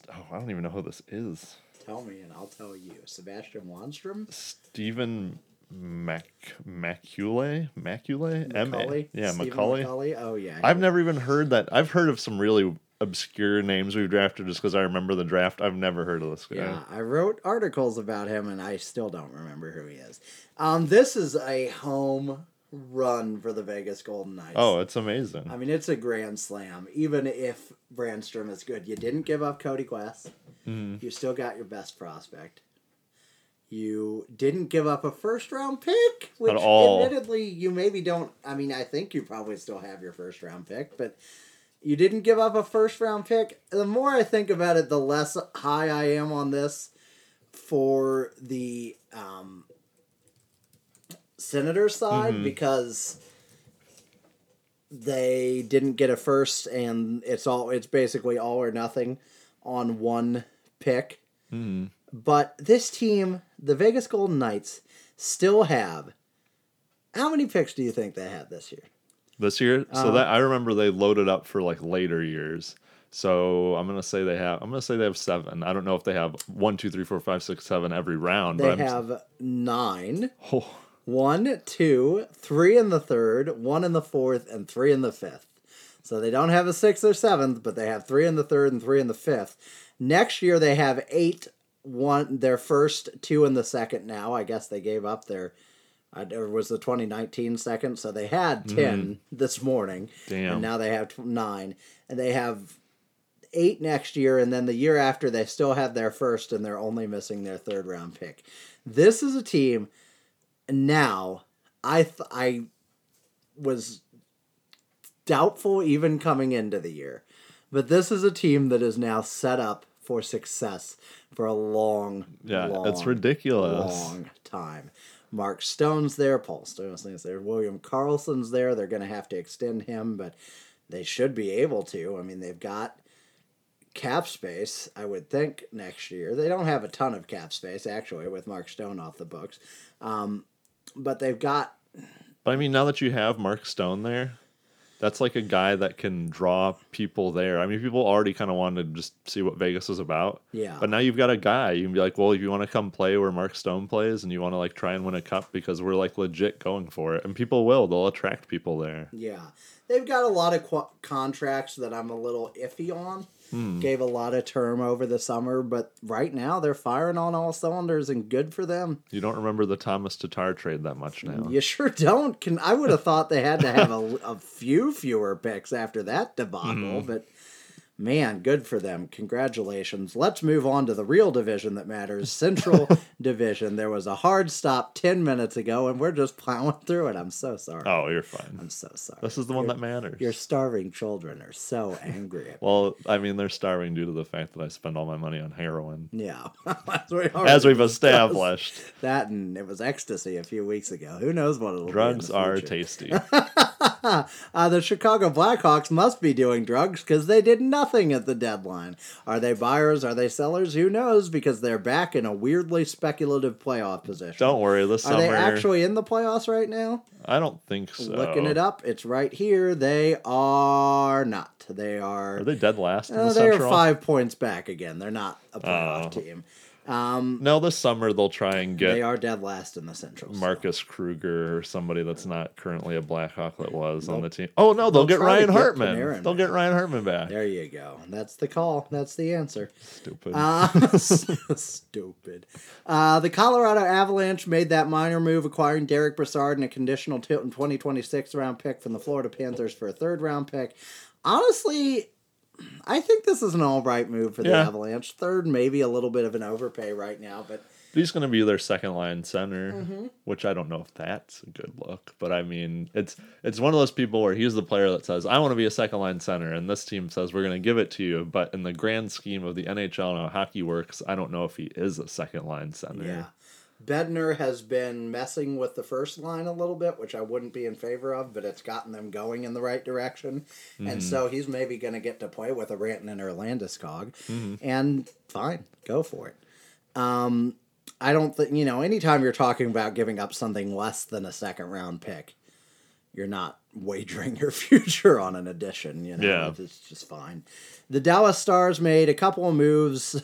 Oh, I don't even know who this is. Tell me, and I'll tell you. Sebastian Wanstrom. Stephen Mac Macule Macule M Macaulay? yeah Macaulay. Macaulay? Oh yeah. I've never even heard that. I've heard of some really obscure names we've drafted just because I remember the draft. I've never heard of this guy. Yeah, I wrote articles about him, and I still don't remember who he is. Um, this is a home run for the Vegas Golden Knights. Oh, it's amazing. I mean, it's a grand slam. Even if Brannstrom is good, you didn't give up Cody Glass. Mhm. You still got your best prospect. You didn't give up a first round pick, which admittedly you maybe don't. I mean, I think you probably still have your first round pick, but you didn't give up a first round pick. The more I think about it, the less high I am on this for the um, Senator side Mhm. because they didn't get a first and it's all it's basically all or nothing on one pick. Mhm. But this team, the Vegas Golden Knights, still have how many picks do you think they had this year? This year, so Uh, that I remember they loaded up for like later years. So I'm gonna say they have. I'm gonna say they have seven. I don't know if they have one, two, three, four, five, six, seven every round. They have nine. Oh, One, two, three in the third, one in the fourth, and three in the fifth. So they don't have a sixth or seventh, but they have three in the third and three in the fifth. Next year they have eight, one their first, two in the second. Now I guess they gave up their. It was the 2019 second, so they had hmm. 10 this morning. Damn. And now they have nine. And they have eight next year, and then the year after they still have their first, and they're only missing their third round pick. This is a team now I th- I was doubtful even coming into the year. But this is a team that is now set up for success for a long, yeah, long, it's ridiculous. long time. Mark Stone's there, Paul Stone's there, William Karlsson's there. They're going to have to extend him, but they should be able to. I mean, they've got cap space, I would think, next year. They don't have a ton of cap space, actually, with Mark Stone off the books. Um, but they've got But I mean, now that you have Mark Stone there, that's like a guy that can draw people there. I mean, people already kind of wanted to just see what Vegas is about. Yeah. But now you've got a guy. You can be like, well, if you want to come play where Mark Stone plays and you want to like try and win a cup because we're like legit going for it, and people will. They'll attract people there. Yeah, they've got a lot of qu- contracts that I'm a little iffy on. Hmm. Gave a lot of term over the summer, but right now they're firing on all cylinders, and good for them. You don't remember the Tomas Tatar trade that much now. You sure don't. Can I would have thought they had to have a, <laughs> a few fewer picks after that debacle, Mm-hmm. but man, good for them. Congratulations. Let's move on to the real division that matters, Central <laughs> Division. There was a hard stop ten minutes ago, and we're just plowing through it. I'm so sorry. Oh, you're fine. I'm so sorry. This is the one Your- that matters. Your starving children are so angry. at me. Well, I mean, they're starving due to the fact that I spend all my money on heroin, Yeah, <laughs> as, we As we've established. That and it was ecstasy a few weeks ago. Who knows what it'll Drugs are tasty. <laughs> Uh, the Chicago Blackhawks must be doing drugs because they did nothing at the deadline. Are they buyers? Are they sellers? Who knows? Because they're back in a weirdly speculative playoff position. Don't worry, this Are summer. they actually in the playoffs right now? I don't think so. Looking it up, it's right here. They are not. They are. Are they dead last in Uh, the they are five points back again. They're not a playoff Oh. team. Um, No, this summer they'll try and get they are dead last in the Central. so. Marcus Kruger or somebody that's not currently a Blackhawk that was on the team. Oh no, they'll, they'll get Ryan get Hartman. Panarin They'll back. get Ryan Hartman back. There you go. That's the call. That's the answer. Stupid. Uh, <laughs> stupid. Uh, the Colorado Avalanche made that minor move, acquiring Derek Brassard and a conditional t- 2026 round pick from the Florida Panthers for a third round pick. Honestly, I think this is an all right move for the Yeah. Avalanche. Third, maybe a little bit of an overpay right now, but He's going to be their second line center, Mm-hmm. which I don't know if that's a good look, but I mean, it's it's one of those people where he's the player that says, "I want to be a second line center," and this team says, "We're going to give it to you." But in the grand scheme of the NHL and how hockey works, I don't know if he is a second line center. yeah. Bednar has been messing with the first line a little bit, which I wouldn't be in favor of, but it's gotten them going in the right direction. And so he's maybe going to get to play with a Rantanen or a Landeskog. And fine, go for it. Um, I don't think, you know, anytime you're talking about giving up something less than a second round pick, you're not wagering <laughs> your future on an addition, you know. Yeah. It's just fine. The Dallas Stars made a couple of moves.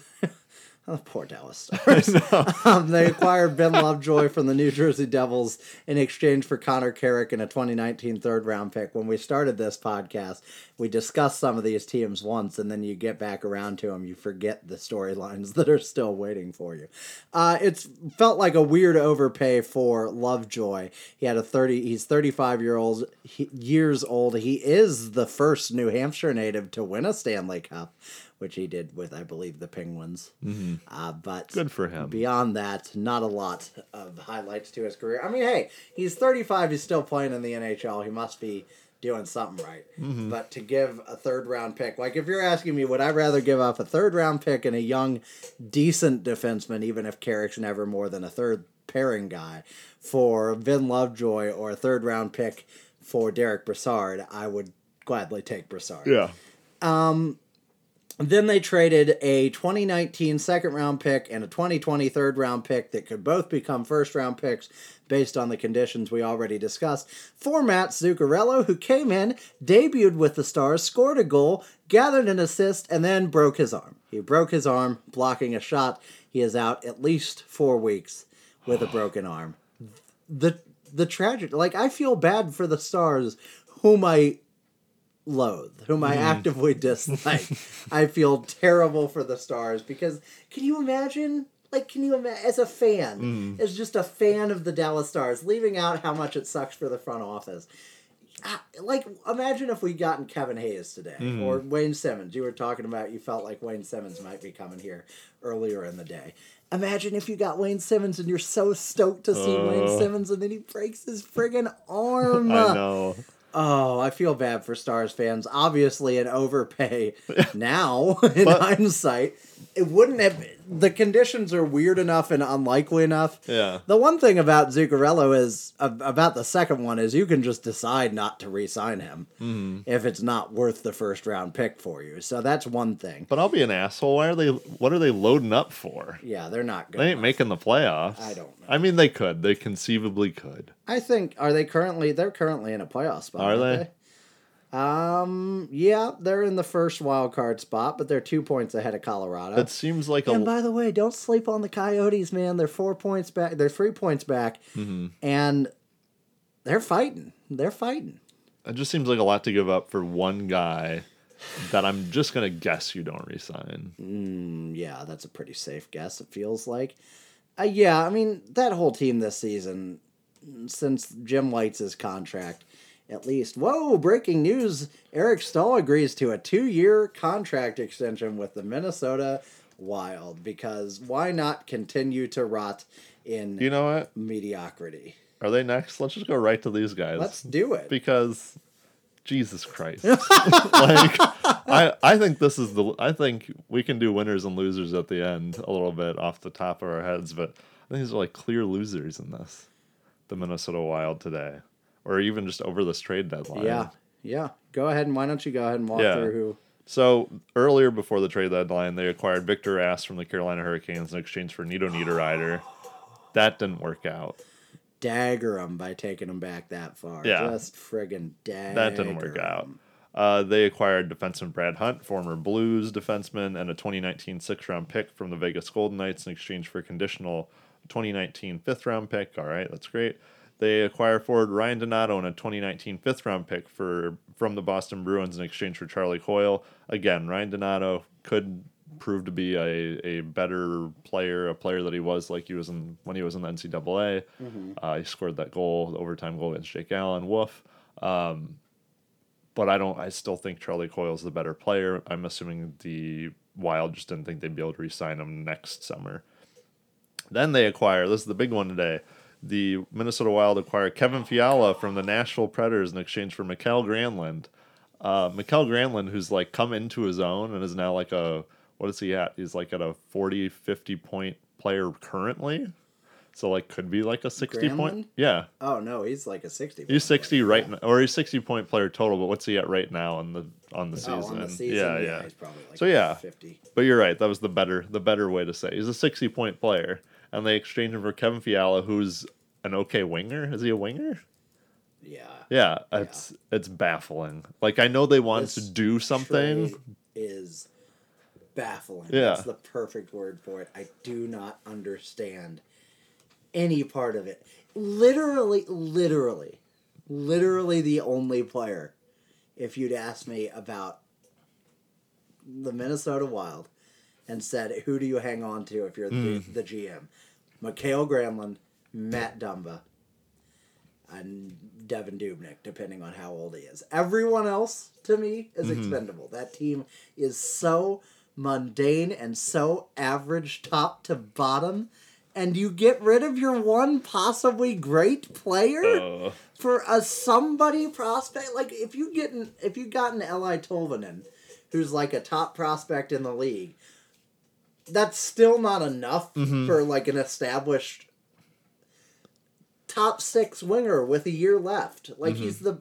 Oh, poor Dallas <laughs> Stars. <laughs> um, they acquired Ben Lovejoy from the New Jersey Devils in exchange for Connor Carrick and a 2019 third round pick. When we started this podcast, we discussed some of these teams once, and then you get back around to them, you forget the storylines <laughs> that are still waiting for you. Uh, it's felt like a weird overpay for Lovejoy. He had a 30. He's 35 year old years old. He is the first New Hampshire native to win a Stanley Cup which he did with, I believe, the Penguins. Mm-hmm. Uh, but good for him. Beyond that, not a lot of highlights to his career. I mean, hey, he's 35. He's still playing in the NHL. He must be doing something right. Mm-hmm. But to give a third round pick, like if you're asking me, would I rather give up a third round pick and a young, decent defenseman, even if Carrick's never more than a third pairing guy, for Vin Lovejoy or a third round pick for Derek Brassard, I would gladly take Brassard. Yeah. Um, then they traded a 2019 second round pick and a 2020 third round pick that could both become first round picks based on the conditions we already discussed for Matt Zuccarello, who came in, debuted with the Stars, scored a goal, gathered an assist, and then broke his arm. He broke his arm blocking a shot. He is out at least four weeks with a broken arm. The the tragic like I feel bad for the Stars, whom I loathe, whom I mm. actively dislike. <laughs> I feel terrible for the stars because can you imagine? Like, can you imagine, as a fan, mm. as just a fan of the Dallas Stars, leaving out how much it sucks for the front office? Like, imagine if we gotten Kevin Hayes today mm. or Wayne Simmonds. You were talking about you felt like Wayne Simmonds might be coming here earlier in the day. Imagine if you got Wayne Simmonds and you're so stoked to see uh, Wayne Simmonds and then he breaks his friggin' arm. <laughs> I know. Oh, I feel bad for Stars fans. Obviously, an overpay <laughs> now in but, hindsight. It wouldn't have. The conditions are weird enough and unlikely enough. Yeah. The one thing about Zuccarello is about the second one is you can just decide not to re-sign him mm-hmm. if it's not worth the first round pick for you. So that's one thing. But I'll be an asshole. Why are they? What are they loading up for? Yeah, they're not. good They ain't enough. making the playoffs. I don't. know. I mean, they could. They conceivably could. I think are they currently? They're currently in a playoff spot. Are they? they? Um, yeah, they're in the first wild card spot, but they're two points ahead of Colorado. It seems like a. And by the way, don't sleep on the Coyotes, man. They're four points back. They're three points back, mm-hmm. and they're fighting. They're fighting. It just seems like a lot to give up for one guy that I'm just gonna guess you don't resign. Mm, yeah, that's a pretty safe guess. It feels like. Uh, yeah, I mean that whole team this season, since Jim Lites' contract at least. Whoa, breaking news. Eric Staal agrees to a two year contract extension with the Minnesota Wild because why not continue to rot in you know what mediocrity? Are they next? Let's just go right to these guys. Let's do it. Because Jesus Christ. <laughs> like I I think this is the I think we can do winners and losers at the end a little bit off the top of our heads, but I think these are like clear losers in this. The Minnesota Wild today or even just over this trade deadline. Yeah, yeah. Go ahead and why don't you go ahead and walk yeah. through who? So earlier before the trade deadline, they acquired Victor Rask from the Carolina Hurricanes in exchange for Nino Niederreiter. That didn't work out. Dagger them by taking them back that far. Yeah, just friggin' dagger. That didn't work out. Uh, they acquired defenseman Brad Hunt, former Blues defenseman, and a 2019 six round pick from the Vegas Golden Knights in exchange for a conditional 2019 fifth round pick. All right, that's great. They acquire forward Ryan Donato and a 2019 fifth round pick for from the Boston Bruins in exchange for Charlie Coyle. Again, Ryan Donato could prove to be a, a better player, a player that he was like he was in when he was in the NCAA. Mm-hmm. Uh, he scored that goal, the overtime goal against Jake Allen. Woof. Um, but I don't. I still think Charlie Coyle is the better player. I'm assuming the Wild just didn't think they'd be able to re-sign him next summer. Then they acquire. This is the big one today the Minnesota Wild acquired Kevin Fiala from the Nashville Predators in exchange for Mikael Granlund. Uh, Mikael Granlund, who's like come into his own and is now like a what is he at? He's like at a 40, 50 point player currently. So like could be like a sixty Granlund? point. Yeah. Oh no, he's like a sixty. He's sixty player. right now, or he's sixty point player total. But what's he at right now on the on the, oh, season? On the season? Yeah, yeah. yeah. Like so yeah, fifty. But you're right. That was the better the better way to say. He's a sixty point player and they exchange him for Kevin Fiala, who's an okay winger. Is he a winger? Yeah. Yeah, it's yeah. it's baffling. Like I know they want this to do something. Is baffling. Yeah. That's the perfect word for it. I do not understand any part of it. Literally, literally, literally the only player, if you'd asked me about the Minnesota Wild and said, who do you hang on to if you're the, the GM? Mikhail Granlund, Matt Dumba, and Devan Dubnyk, depending on how old he is. Everyone else, to me, is expendable. That team is so mundane and so average top to bottom. And you get rid of your one possibly great player Uh, for a somebody prospect. Like if you get an, if you got an Eeli Tolvanen, who's like a top prospect in the league, that's still not enough for like an established top six winger with a year left. Like he's the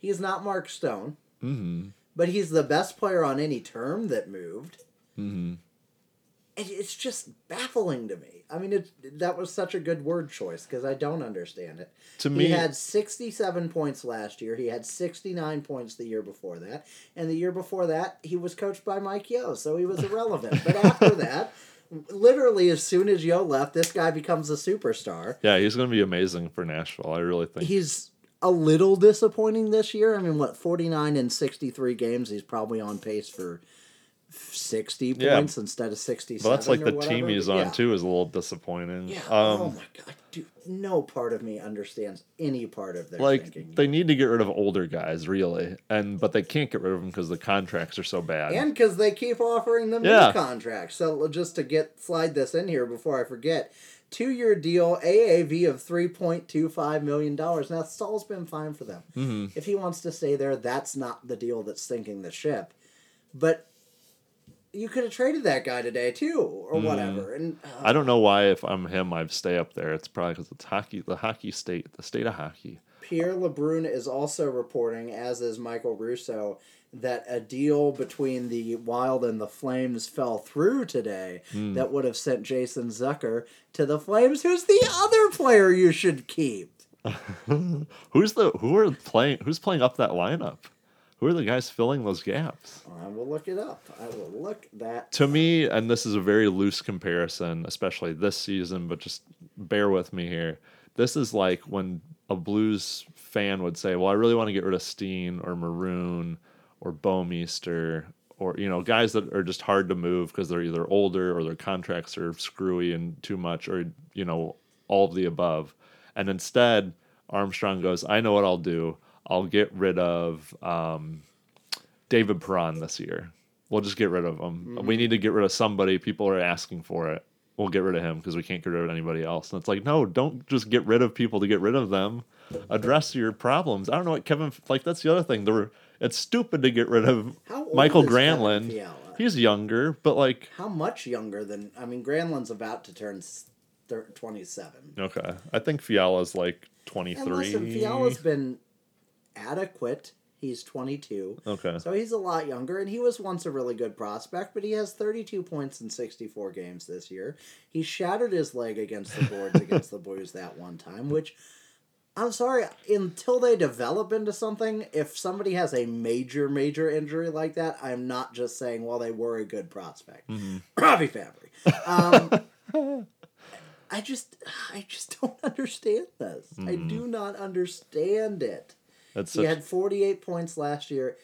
he's not Mark Stone, mm-hmm. but he's the best player on any term that moved. Mm-hmm. And it's just baffling to me. I mean, it that was such a good word choice because I don't understand it. To me, he had 67 points last year. He had 69 points the year before that. And the year before that, he was coached by Mike Yeo, so he was irrelevant. but <laughs> after that, literally as soon as Yeo left, this guy becomes a superstar. yeah, he's going to be amazing for Nashville. I really think. He's a little disappointing this year. I mean, what, 49 and 63 games? He's probably on pace for 60 Yeah. points instead of 67. But that's like the whatever. team he's Yeah. on too is a little disappointing. Yeah. Um, oh my god, dude! No part of me understands any part of their like thinking. they need to get rid of older guys, really, and but they can't get rid of them because the contracts are so bad. and because they keep offering them Yeah. new contracts. So just to get slide this in here before I forget, two year deal, AAV of three point two five million dollars. Now Staal's been fine for them. hmm If he wants to stay there, that's not the deal that's sinking the ship. But you could have traded that guy today too, or whatever. And uh, I don't know why if I'm him I'd stay up there. It's probably because it's hockey, the hockey state, the state of hockey. Pierre LeBrun is also reporting, as is Michael Russo, that a deal between the Wild and the Flames fell through today Hmm. that would have sent Jason Zucker to the Flames, who's the other player you should keep. <laughs> Who's the who are playing? Who's playing up that lineup? Who are the guys filling those gaps? I will look it up. I will look that. To me, and this is a very loose comparison, especially this season, but just bear with me here. This is like when a Blues fan would say, "Well, I really want to get rid of Steen or Maroon or Bouwmeester." Or you know, guys that are just hard to move because they're either older or their contracts are screwy and too much, or you know, all of the above. And instead, Armstrong goes, "I know what I'll do. I'll get rid of um, David Perron this year. We'll just get rid of him. We need to get rid of somebody. People are asking for it. We'll get rid of him because we can't get rid of anybody else. And it's like, no, don't just get rid of people to get rid of them. Address your problems. I don't know what Kevin like. That's the other thing. There it's stupid to get rid of Michael Granlund. He's younger, but like, How much younger than. I mean, Granlund's about to turn thir- 27. okay, I think Fiala's like 23. And listen, Fiala's been adequate. He's 22. Okay, So he's a lot younger, and he was once a really good prospect, but he has 32 points in 64 games this year. He shattered his leg against the boards against the Blues that one time, which I'm sorry, until they develop into something, if somebody has a major, major injury like that, I'm not just saying, well, they were a good prospect. <clears throat> Robby Fabbri. Um, <laughs> I just, I just don't <laughs> understand this. I do not understand it. That's He such, had 48 points last year.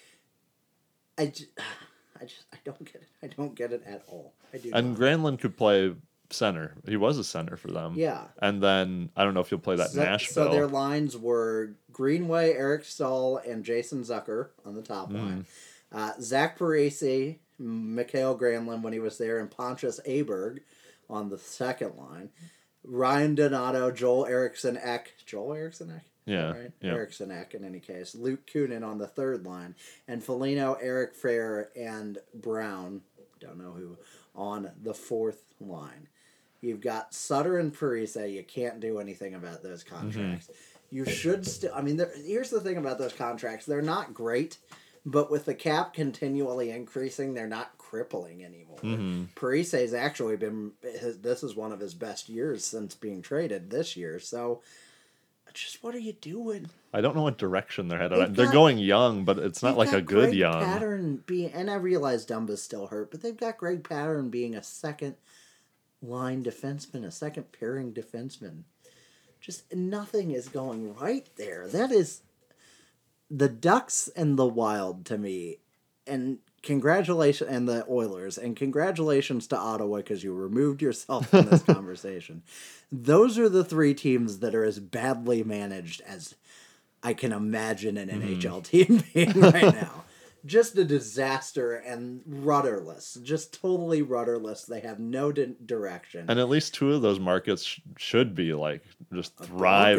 I just, <sighs> I just, I don't get it. I don't get it at all. I do. and not. Granlund could play center. He was a center for them. Yeah. And then I don't know if he'll play that So, Nashville. so their lines were Greenway, Eric Staal, and Jason Zucker on the top Mm-hmm. line. Uh, Zach Parise, Mikhail Granlund when he was there, and Pontus Aberg on the second line. Ryan Donato, Joel Eriksson Ek. Joel Eriksson Ek? Yeah, Right? yeah. Eriksson Ek in any case. Luke Kunin on the third line. And Foligno, Eric Fehr, and Brown, don't know who, on the fourth line. You've got Suter and Parise. You can't do anything about those contracts. You should still. I mean, here's the thing about those contracts: they're not great, but with the cap continually increasing, they're not crippling anymore. mm has actually been. His, this is one of his best years since being traded this year. So, just what are you doing? I don't know what direction they're headed. They've They're going young, but it's not like a good Greg young. Pattern being, and I realize Dumba's still hurt, but they've got Greg Pateryn being a second line defenseman, a second pairing defenseman. Just nothing is going right there. That is the Ducks and the Wild to me, and congratulations and the Oilers, and congratulations to Ottawa because you removed yourself from this <laughs> conversation. Those are the three teams that are as badly managed as I can imagine an NHL team <laughs> being right now. Just a disaster and rudderless, just totally rudderless. They have no di- direction. And at least two of those markets sh- should be like just Broncos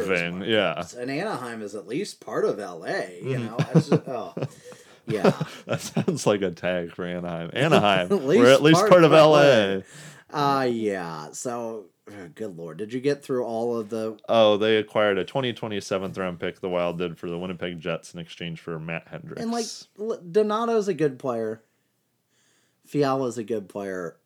thriving. Yeah. and Anaheim is at least part of LA. You Mm-hmm. know, just- oh, <laughs> yeah. <laughs> That sounds like a tag for Anaheim. <laughs> Anaheim. At we're at least part part, of of LA. LA. Uh yeah. So, good lord, did you get through all of the? Oh, they acquired a 2027th round pick, the Wild did, for the Winnipeg Jets in exchange for Matt Hendricks. And like, Donato's a good player. Fiala's a good player,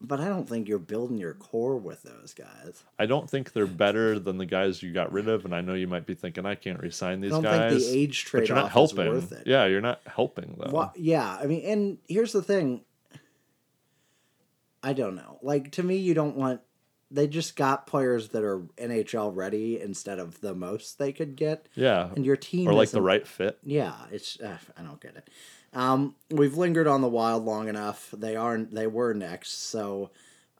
but I don't think you're building your core with those guys. I don't think they're better than the guys you got rid of, and I know you might be thinking I can't resign I these don't guys. think the age trade you're not off is helping. worth it. Yeah, you're not helping though. Wha- yeah, I mean, and here's the thing. I don't know. Like to me, you don't want. They just got players that are NHL ready instead of the most they could get, Yeah, and your team or like the right fit. Yeah, it's uh, I don't get it. Um, we've lingered on the Wild long enough. They aren't. They were next, so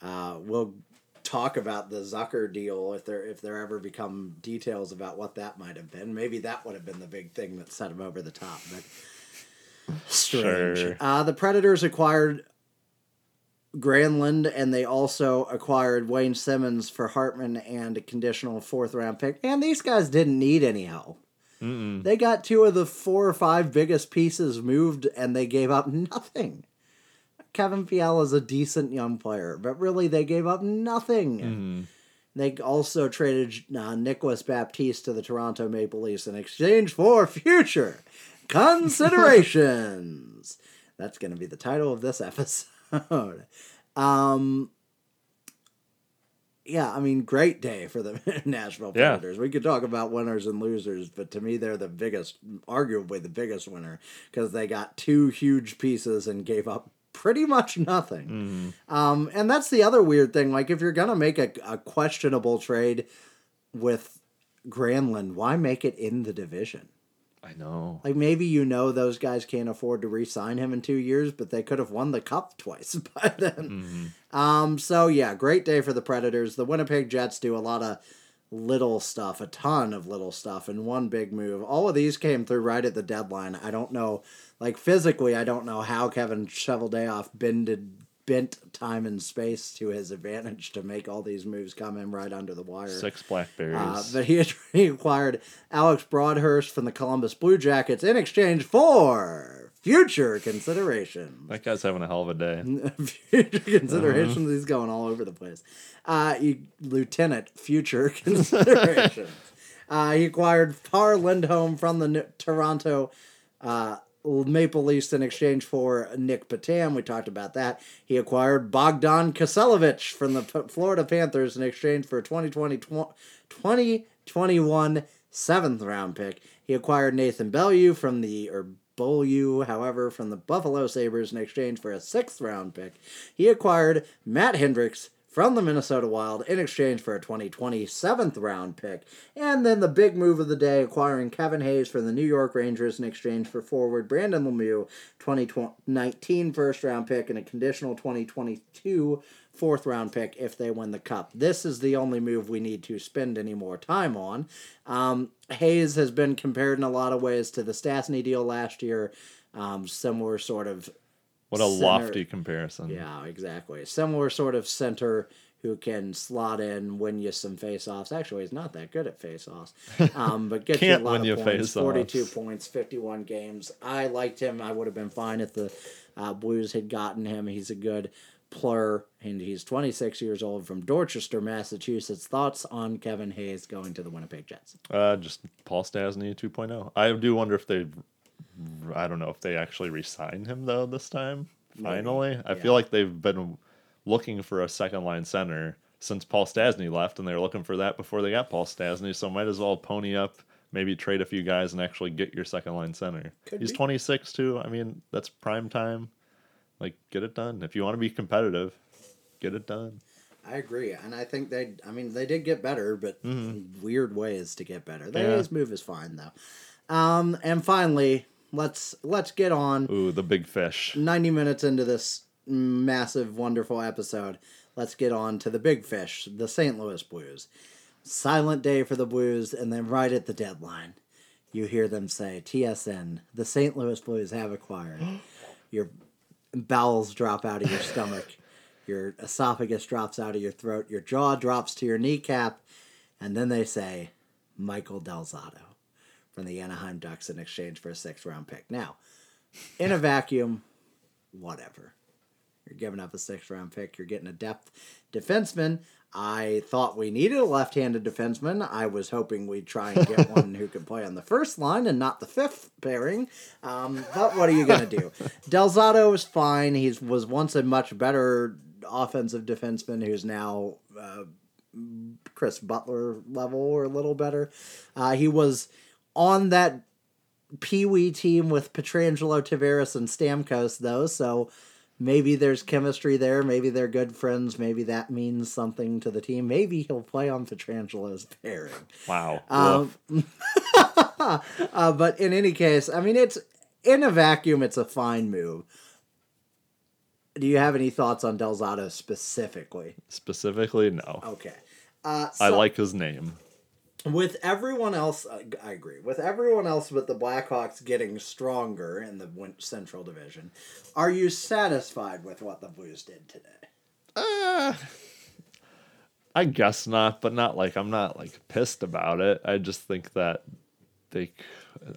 uh, we'll talk about the Zucker deal if there if there ever become details about what that might have been. Maybe that would have been the big thing that set him over the top. But strange. Sure. Uh, the Predators acquired Granlund, and they also acquired Wayne Simmonds for Hartman and a conditional fourth round pick. And these guys didn't need any help. Mm-mm. They got two of the four or five biggest pieces moved, and they gave up <laughs> nothing. Kevin Fiala is a decent young player, but really they gave up nothing. Mhm. They also traded uh, Nicholas Baptiste to the Toronto Maple Leafs in exchange for future considerations. <laughs> That's going to be the title of this episode. <laughs> um, yeah, I mean, great day for the <laughs> Nashville Yeah. Predators. We could talk about winners and losers, but to me, they're the biggest, arguably the biggest winner, because they got two huge pieces and gave up pretty much nothing. Mhm. Um, and that's the other weird thing. Like, if you're gonna make a, a questionable trade with Granlund, why make it in the division? I know. Like, maybe you know those guys can't afford to re-sign him in two years, but they could have won the cup <laughs> twice by then. Mhm. Um, so yeah, great day for the Predators. The Winnipeg Jets do a lot of little stuff, a ton of little stuff, and one big move. All of these came through right at the deadline. I don't know, like physically, I don't know how Kevin Cheveldayoff bended bent time and space to his advantage to make all these moves come in right under the wire. Six blackberries. Uh, but he, he <laughs> acquired Alex Broadhurst from the Columbus Blue Jackets in exchange for future considerations. that guy's having a hell of a day. <laughs> future considerations. He's going all over the place. Uh, you, Lieutenant future <laughs> considerations. uh, he acquired Par Lindholm from the Toronto uh, Maple Leafs in exchange for Nic Petan. We talked about that. He acquired Bogdan Kiselevich from the P- Florida Panthers in exchange for a 2020 tw- 2021 seventh round pick. He acquired Nathan Bellew from the or Beaulieu, however, from the Buffalo Sabres in exchange for a sixth round pick. He acquired Matt Hendricks from the Minnesota Wild in exchange for a 2020 seventh round pick. And then the big move of the day, acquiring Kevin Hayes from the New York Rangers in exchange for forward Brendan Lemieux, 2019 first round pick, and a conditional 2022 fourth round pick if they win the cup. This is the only move we need to spend any more time on. Um, Hayes has been compared in a lot of ways to the Stastny deal last year. Um, similar sort of What a center- lofty comparison. yeah, exactly. Similar sort of center who can slot in, win you some face-offs. Actually, he's not that good at face-offs, <laughs> um, but get you a lot of points. face-offs. Forty-two points, fifty-one games. I liked him. I would have been fine if the uh, Blues had gotten him. He's a good player, and he's 26 years old from Dorchester, Massachusetts. Thoughts on Kevin Hayes going to the Winnipeg Jets? Uh, just Paul Stastny 2.0. I do wonder if they, I don't know if they actually re-signed him though this time. Maybe, Finally, I yeah. feel like they've been looking for a second line center since Paul Stastny left, and they were looking for that before they got Paul Stastny. So might as well pony up, maybe trade a few guys and actually get your second line center. Could He's be. 26 too. I mean, that's prime time. Like, get it done. If you want to be competitive, get it done. I agree, and I think they. I mean, they did get better, but weird ways to get better. The Mm-hmm. Yeah. A's move is fine though. Um, and finally, let's let's get on. Ooh, the big fish. 90 minutes into this massive, wonderful episode, let's get on to the big fish, the St. Louis Blues. Silent day for the Blues, and then right at the deadline, you hear them say, TSN, the St. Louis Blues have acquired. <gasps> Your bowels drop out of your stomach, <laughs> your esophagus drops out of your throat, your jaw drops to your kneecap, and then they say, Michael Del Zotto from the Anaheim Ducks in exchange for a sixth round pick. Now, in a vacuum, whatever. You're giving up a sixth round pick. You're getting a depth defenseman. I thought we needed a left handed defenseman. I was hoping we'd try and get <laughs> one who could play on the first line and not the fifth pairing. Um, but what are you going to do? Del Zotto is fine. He was once a much better offensive defenseman who's now uh, Chris Butler level or a little better. Uh, he was on that Pee Wee team with Pietrangelo, Tavares, and Stamkos, though, so maybe there's chemistry there. Maybe they're good friends. Maybe that means something to the team. Maybe he'll play on Pietrangelo's pairing. Wow. Um, <laughs> Uh, but in any case, I mean, it's in a vacuum, it's a fine move. Do you have any thoughts on Del Zotto specifically? Specifically, no. Okay. Uh, I like his name. With everyone else, I I agree. With everyone else, but the Blackhawks getting stronger in the Central Division, are you satisfied with what the Blues did today? Uh, I guess not, but not like I'm not like pissed about it. I just think that they,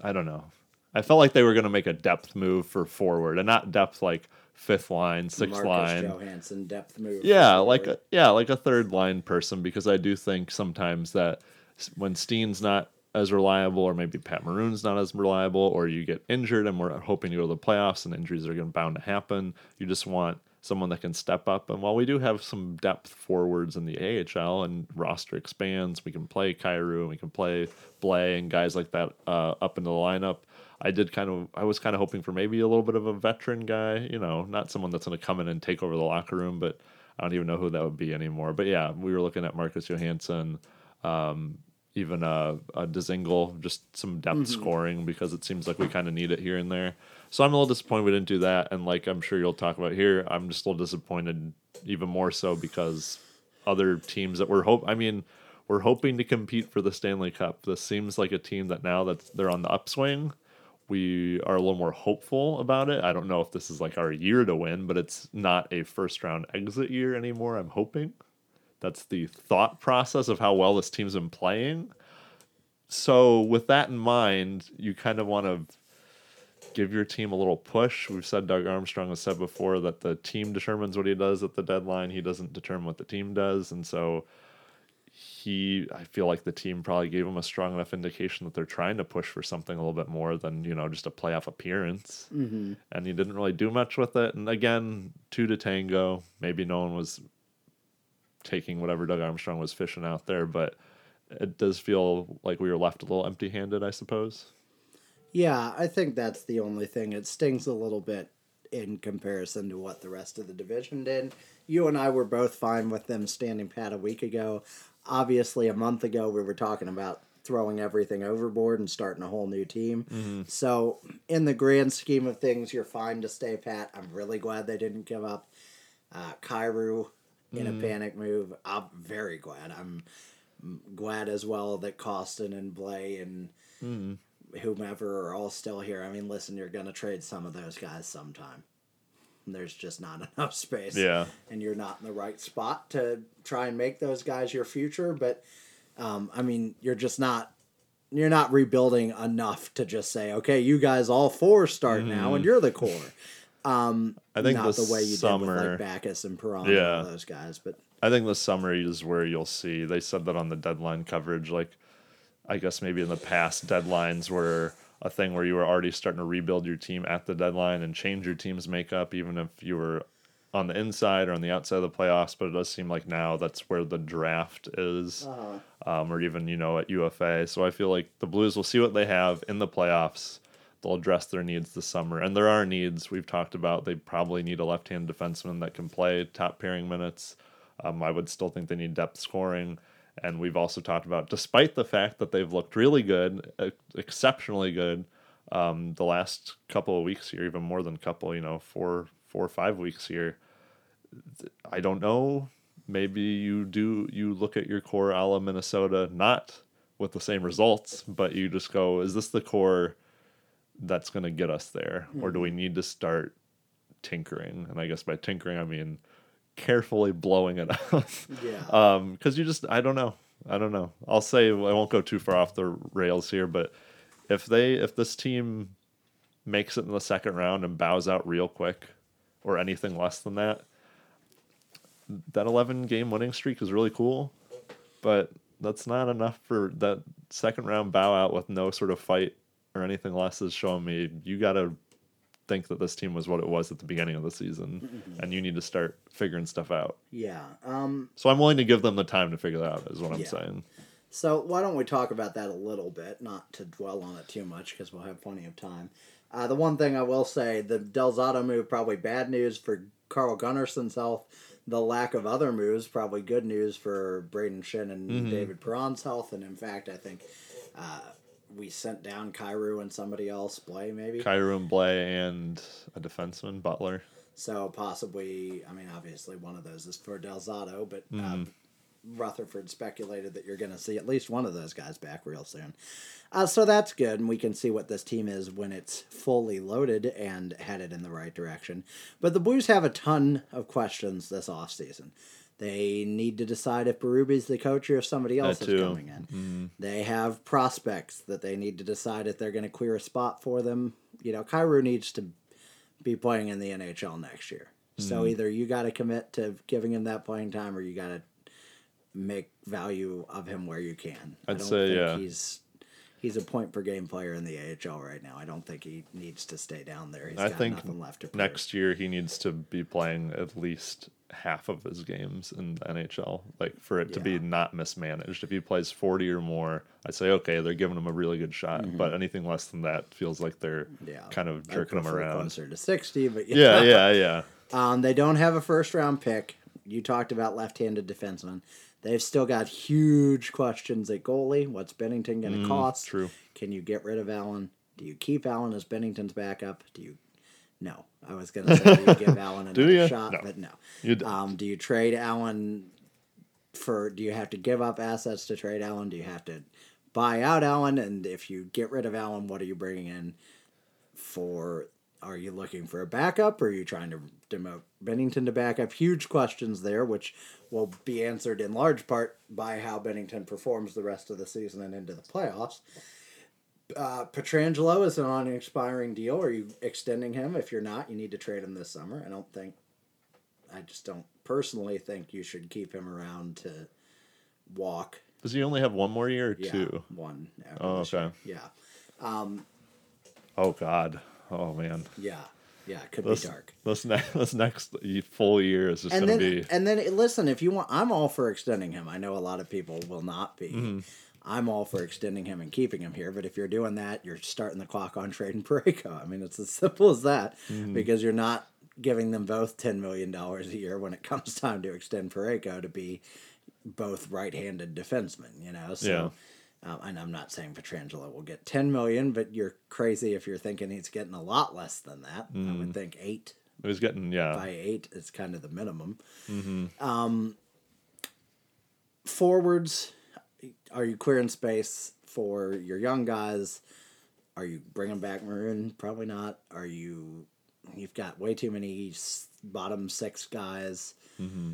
I don't know. I felt like they were going to make a depth move for forward, and not depth like fifth line, sixth Marcus line. Johansson depth move. Yeah, like a, yeah, like a third line person because I do think sometimes that when Steen's not as reliable, or maybe Pat Maroon's not as reliable, or you get injured and we're hoping to go to the playoffs and injuries are going to bound to happen, you just want someone that can step up. And while we do have some depth forwards in the AHL and roster expands, we can play Kyrou, and we can play Blais and guys like that uh, up in the lineup. I did kind of I was kind of hoping for maybe a little bit of a veteran guy, you know, not someone that's going to come in and take over the locker room, but I don't even know who that would be anymore. But yeah, we were looking at Marcus Johansson, um, even a, a Dzingel, just some depth mm-hmm. scoring because it seems like we kind of need it here and there. So I'm a little disappointed we didn't do that, and like I'm sure you'll talk about here, I'm just a little disappointed, even more so because other teams that we're hope. I mean, we're hoping to compete for the Stanley Cup. This seems like a team that now that they're on the upswing, we are a little more hopeful about it. I don't know if this is like our year to win, but it's not a first round exit year anymore. I'm hoping. That's the thought process of how well this team's been playing. So, with that in mind, you kind of want to give your team a little push. We've said Doug Armstrong has said before that the team determines what he does at the deadline. He doesn't determine what the team does. And so he I feel like the team probably gave him a strong enough indication that they're trying to push for something a little bit more than, you know, just a playoff appearance. Mm-hmm. And he didn't really do much with it. And again, two to tango. Maybe no one was taking whatever Doug Armstrong was fishing out there, but it does feel like we were left a little empty handed, I suppose. Yeah, I think that's the only thing. It stings a little bit in comparison to what the rest of the division did. You and I were both fine with them standing pat a week ago. Obviously, a month ago, we were talking about throwing everything overboard and starting a whole new team. So, in the grand scheme of things, you're fine to stay pat. I'm really glad they didn't give up uh, Kyrou in a mm. panic move. I'm very glad. I'm glad as well that Kostin and Blais and mm. whomever are all still here. I mean, listen, you're going to trade some of those guys sometime. There's just not <laughs> enough space. Yeah. And you're not in the right spot to try and make those guys your future. But, um, I mean, you're just not. You're not rebuilding enough to just say, okay, you guys all four start now, and mm-hmm. you're the core. Um, I think not this the way you summer, did with like Backes and Perron Yeah. and those guys, but I think the summer is where you'll see. They said that on the deadline coverage. Like, I guess maybe in the past deadlines were a thing where you were already starting to rebuild your team at the deadline and change your team's makeup, even if you were on the inside or on the outside of the playoffs, but it does seem like now that's where the draft is, um, or even you know at UFA. So I feel like the Blues will see what they have in the playoffs. They'll address their needs this summer, and there are needs we've talked about. They probably need a left-hand defenseman that can play top pairing minutes. Um, I would still think they need depth scoring, and we've also talked about, despite the fact that they've looked really good, exceptionally good, um, the last couple of weeks here, even more than a couple, you know, four, four or five weeks here. I don't know. Maybe you do. You look at your core, a la Minnesota, not with the same results, but you just go, "Is this the core that's going to get us there, or do we need to start tinkering?" And I guess by tinkering, I mean carefully blowing it <laughs> up Yeah. Um, because you just, I don't know, I don't know. I'll say I won't go too far off the rails here, but if they, if this team makes it in the second round and bows out real quick, or anything less than that, that 11 game winning streak is really cool, but that's not enough for that second round bow out with no sort of fight or anything less is showing me you got to think that this team was what it was at the beginning of the season and you need to start figuring stuff out. Yeah. Um, So I'm willing to give them the time to figure that out is what I'm Yeah. saying. So why don't we talk about that a little bit, not to dwell on it too much because we'll have plenty of time. Uh, the one thing I will say, the Del Zotto move probably bad news for Carl Gunnarsson's health. The lack of other moves probably good news for Brayden Schenn and Mm-hmm. David Perron's health. And in fact, I think uh, we sent down Kyrou and somebody else, Blais maybe. Kyrou and Blais and a defenseman, Butler. So possibly, I mean, obviously one of those is for Del Zotto, but uh, Mm-hmm. Rutherford speculated that you're going to see at least one of those guys back real soon. Uh, so that's good, and we can see what this team is when it's fully loaded and headed in the right direction. But the Blues have a ton of questions this offseason. They need to decide if Berube's the coach or if somebody else That is too. coming in. Mm-hmm. They have prospects that they need to decide if they're going to clear a spot for them. You know, Kyrou needs to be playing in the NHL next year. So mm-hmm. either you got to commit to giving him that playing time, or you got to make value of him where you can. I I'd don't say, think yeah. he's he's a point per game player in the AHL right now. I don't think he needs to stay down there. He's I got think nothing left to prove. next year he needs to be playing at least half of his games in the NHL, like for it to be not mismanaged. If he plays 40 or more, I say, okay, they're giving him a really good shot. Mm-hmm. But anything less than that feels like they're Yeah, kind of jerking him around. closer to sixty, but Yeah, yeah, <laughs> yeah. Um, they don't have a first round pick. You talked about left handed defensemen. They've still got huge questions at goalie. What's Binnington going to cost? Mm, true. Can you get rid of Allen? Do you keep Allen as Binnington's backup? Do you? No, I was going to say do you give <laughs> Allen another shot, No. but no. You Um, do you trade Allen for? Do you have to give up assets to trade Allen? Do you have to buy out Allen? And if you get rid of Allen, what are you bringing in for? Are you looking for a backup? Or are you trying to demote Binnington to backup? Huge questions there, which will be answered in large part by how Binnington performs the rest of the season and into the playoffs. Uh, Pietrangelo is on an expiring deal. Are you extending him? If you're not, you need to trade him this summer. I don't think. I just don't personally think you should keep him around to walk. Does he only have one more year or Yeah, two? one. Oh, okay. year. Yeah, Oh, God. Oh, man. yeah, yeah. It could This, be dark. this, ne- <laughs> this next full year is just going to be. and then, listen. If you want, I'm all for extending him. I know a lot of people will not be. Mm-hmm. I'm all for extending him and keeping him here. But if you're doing that, you're starting the clock on trading Parayko. I mean, it's as simple as that Mm-hmm. because you're not giving them both ten million dollars a year when it comes time to extend Parayko to be both right-handed defensemen. You know, so. Um, and I'm not saying Pietrangelo will get 10 million, but you're crazy if you're thinking he's getting a lot less than that. I Mm. would think eight He was getting, yeah. by eight is kind of the minimum. Mm-hmm. Um, forwards, are you clearing space for your young guys? Are you bringing back Maroon? Probably not. Are you? You've got way too many bottom six guys. Mm-hmm.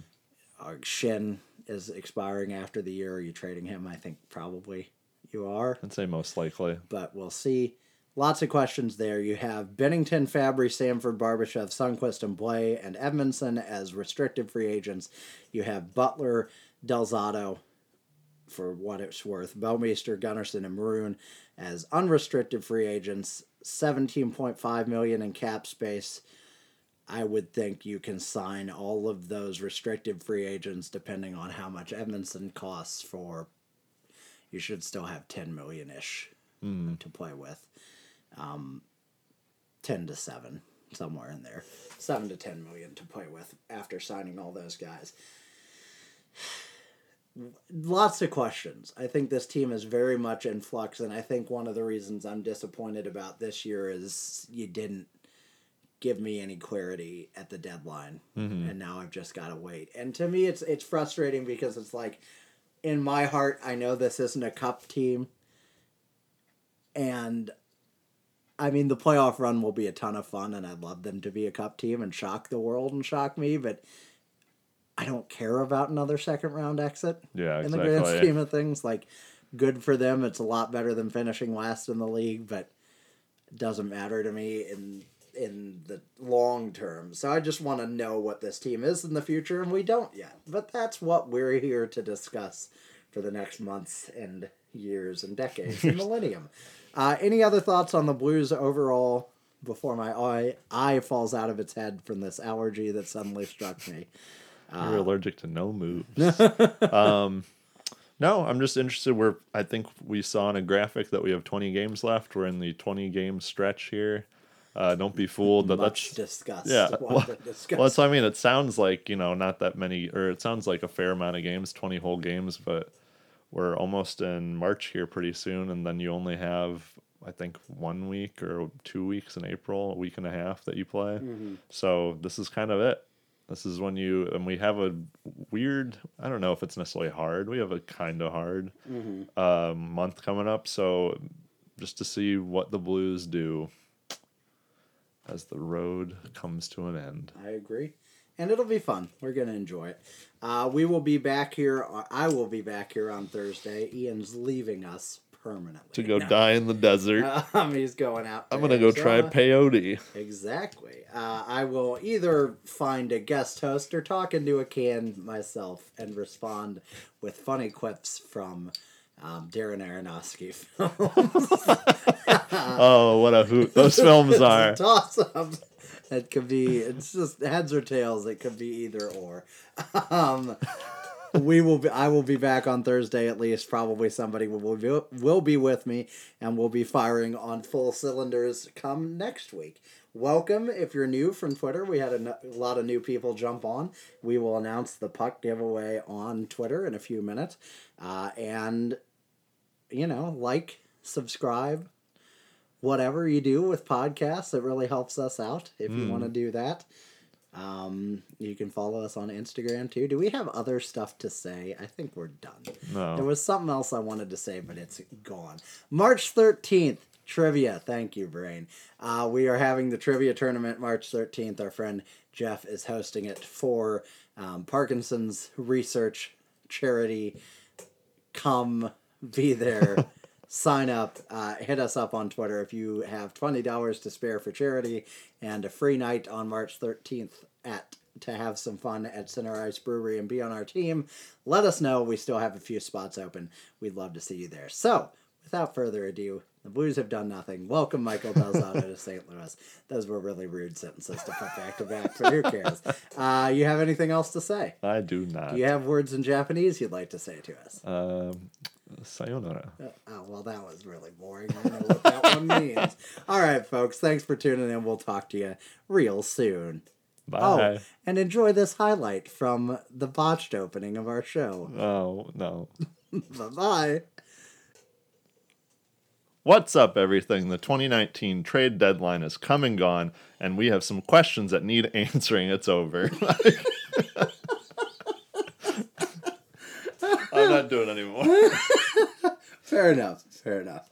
Are Schenn is expiring after the year. Are you trading him? I think probably you are I'd say most likely. but we'll see. Lots of questions there. You have Binnington, Fabry, Sanford, Barbashev, Sundqvist, and Blais, and Edmundson as restricted free agents. You have Butler, Del Zotto, for what it's worth, Belmeister, Gunnarsson, and Maroon as unrestricted free agents. Seventeen point five million in cap space. I would think you can sign all of those restricted free agents depending on how much Edmundson costs for. You should still have ten million ish to play with. Um, ten to seven, somewhere in there, seven to ten million to play with after signing all those guys. Lots of questions. I think this team is very much in flux, and I think one of the reasons I'm disappointed about this year is you didn't give me any clarity at the deadline, mm-hmm. and now I've just got to wait. And to me, it's it's frustrating because it's like, in my heart, I know this isn't a cup team, and I mean the playoff run will be a ton of fun, and I'd love them to be a cup team and shock the world and shock me, but. I don't care about another second round exit. Yeah, exactly. In the grand scheme of things, like good for them. It's a lot better than finishing last in the league, but it doesn't matter to me in in the long term. So I just want to know what this team is in the future, and we don't yet. But that's what we're here to discuss for the next months and years and decades and <laughs> millennium. Uh, any other thoughts on the Blues overall before my eye eye falls out of its head from this allergy that suddenly struck me? You're allergic to no moves. <laughs> um, no, I'm just interested. We're I think we saw in a graphic that we have 20 games left. We're in the 20 game stretch here. Uh, don't be fooled that Much that's discussed. yeah. Well, well, that's what I mean. It sounds like you know not that many, or it sounds like a fair amount of games, 20 whole games, but we're almost in March here pretty soon, and then you only have I think one week or two weeks in April, a week and a half that you play. So this is kind of it. This is when you and we have a weird. I don't know if it's necessarily hard. We have a kind of hard um, month coming up. So just to see what the Blues do as the road comes to an end. I agree. And it'll be fun. We're going to enjoy it. Uh, we will be back here. I will be back here on Thursday. Ian's leaving us permanently. To <laughs> go No. die in the desert. <laughs> Um, he's going out. I'm gonna go try peyote. Exactly. Uh, I will either find a guest host or talk into a can myself and respond with funny quips from um, Darren Aronofsky <laughs> films. Oh, what a hoot those films are. toss up. It could be it's just heads or tails. It could be either or. Um, we will be. I will be back on Thursday at least. Probably somebody will be, will be with me, and we'll be firing on full cylinders come next week. Welcome if you're new from Twitter. We had a, n- a lot of new people jump on. We will announce the puck giveaway on Twitter in a few minutes, uh, and you know, like, subscribe, whatever you do with podcasts, it really helps us out if you want to do that. Um, you can follow us on Instagram too. Do we have other stuff to say? I think we're done. No. There was something else I wanted to say, but it's gone. March 13th, trivia. Thank you, Brain. Uh, we are having the trivia tournament March 13th. Our friend Jeff is hosting it for um, Parkinson's Research Charity come be there <laughs> sign up uh, hit us up on twitter if you have $20 to spare for charity and a free night on march 13th at to have some fun at center ice brewery and be on our team let us know we still have a few spots open we'd love to see you there so without further ado the blues have done nothing welcome michael del zotto to st louis those were really rude sentences to put back to back but who cares uh, you have anything else to say I do not. do you have words in Japanese you'd like to say to us? Um, sayonara. Oh, well, that was really boring. I don't know what that one means. All right, folks. Thanks for tuning in. We'll talk to you real soon. Oh, bye. Oh, and enjoy this highlight from the botched opening of our show. oh no. <laughs> bye bye. What's up, everything? The 2019 trade deadline is come and gone, and we have some questions that need <laughs> answering. It's over. <laughs> I'm not doing it anymore. Fair enough. Fair enough.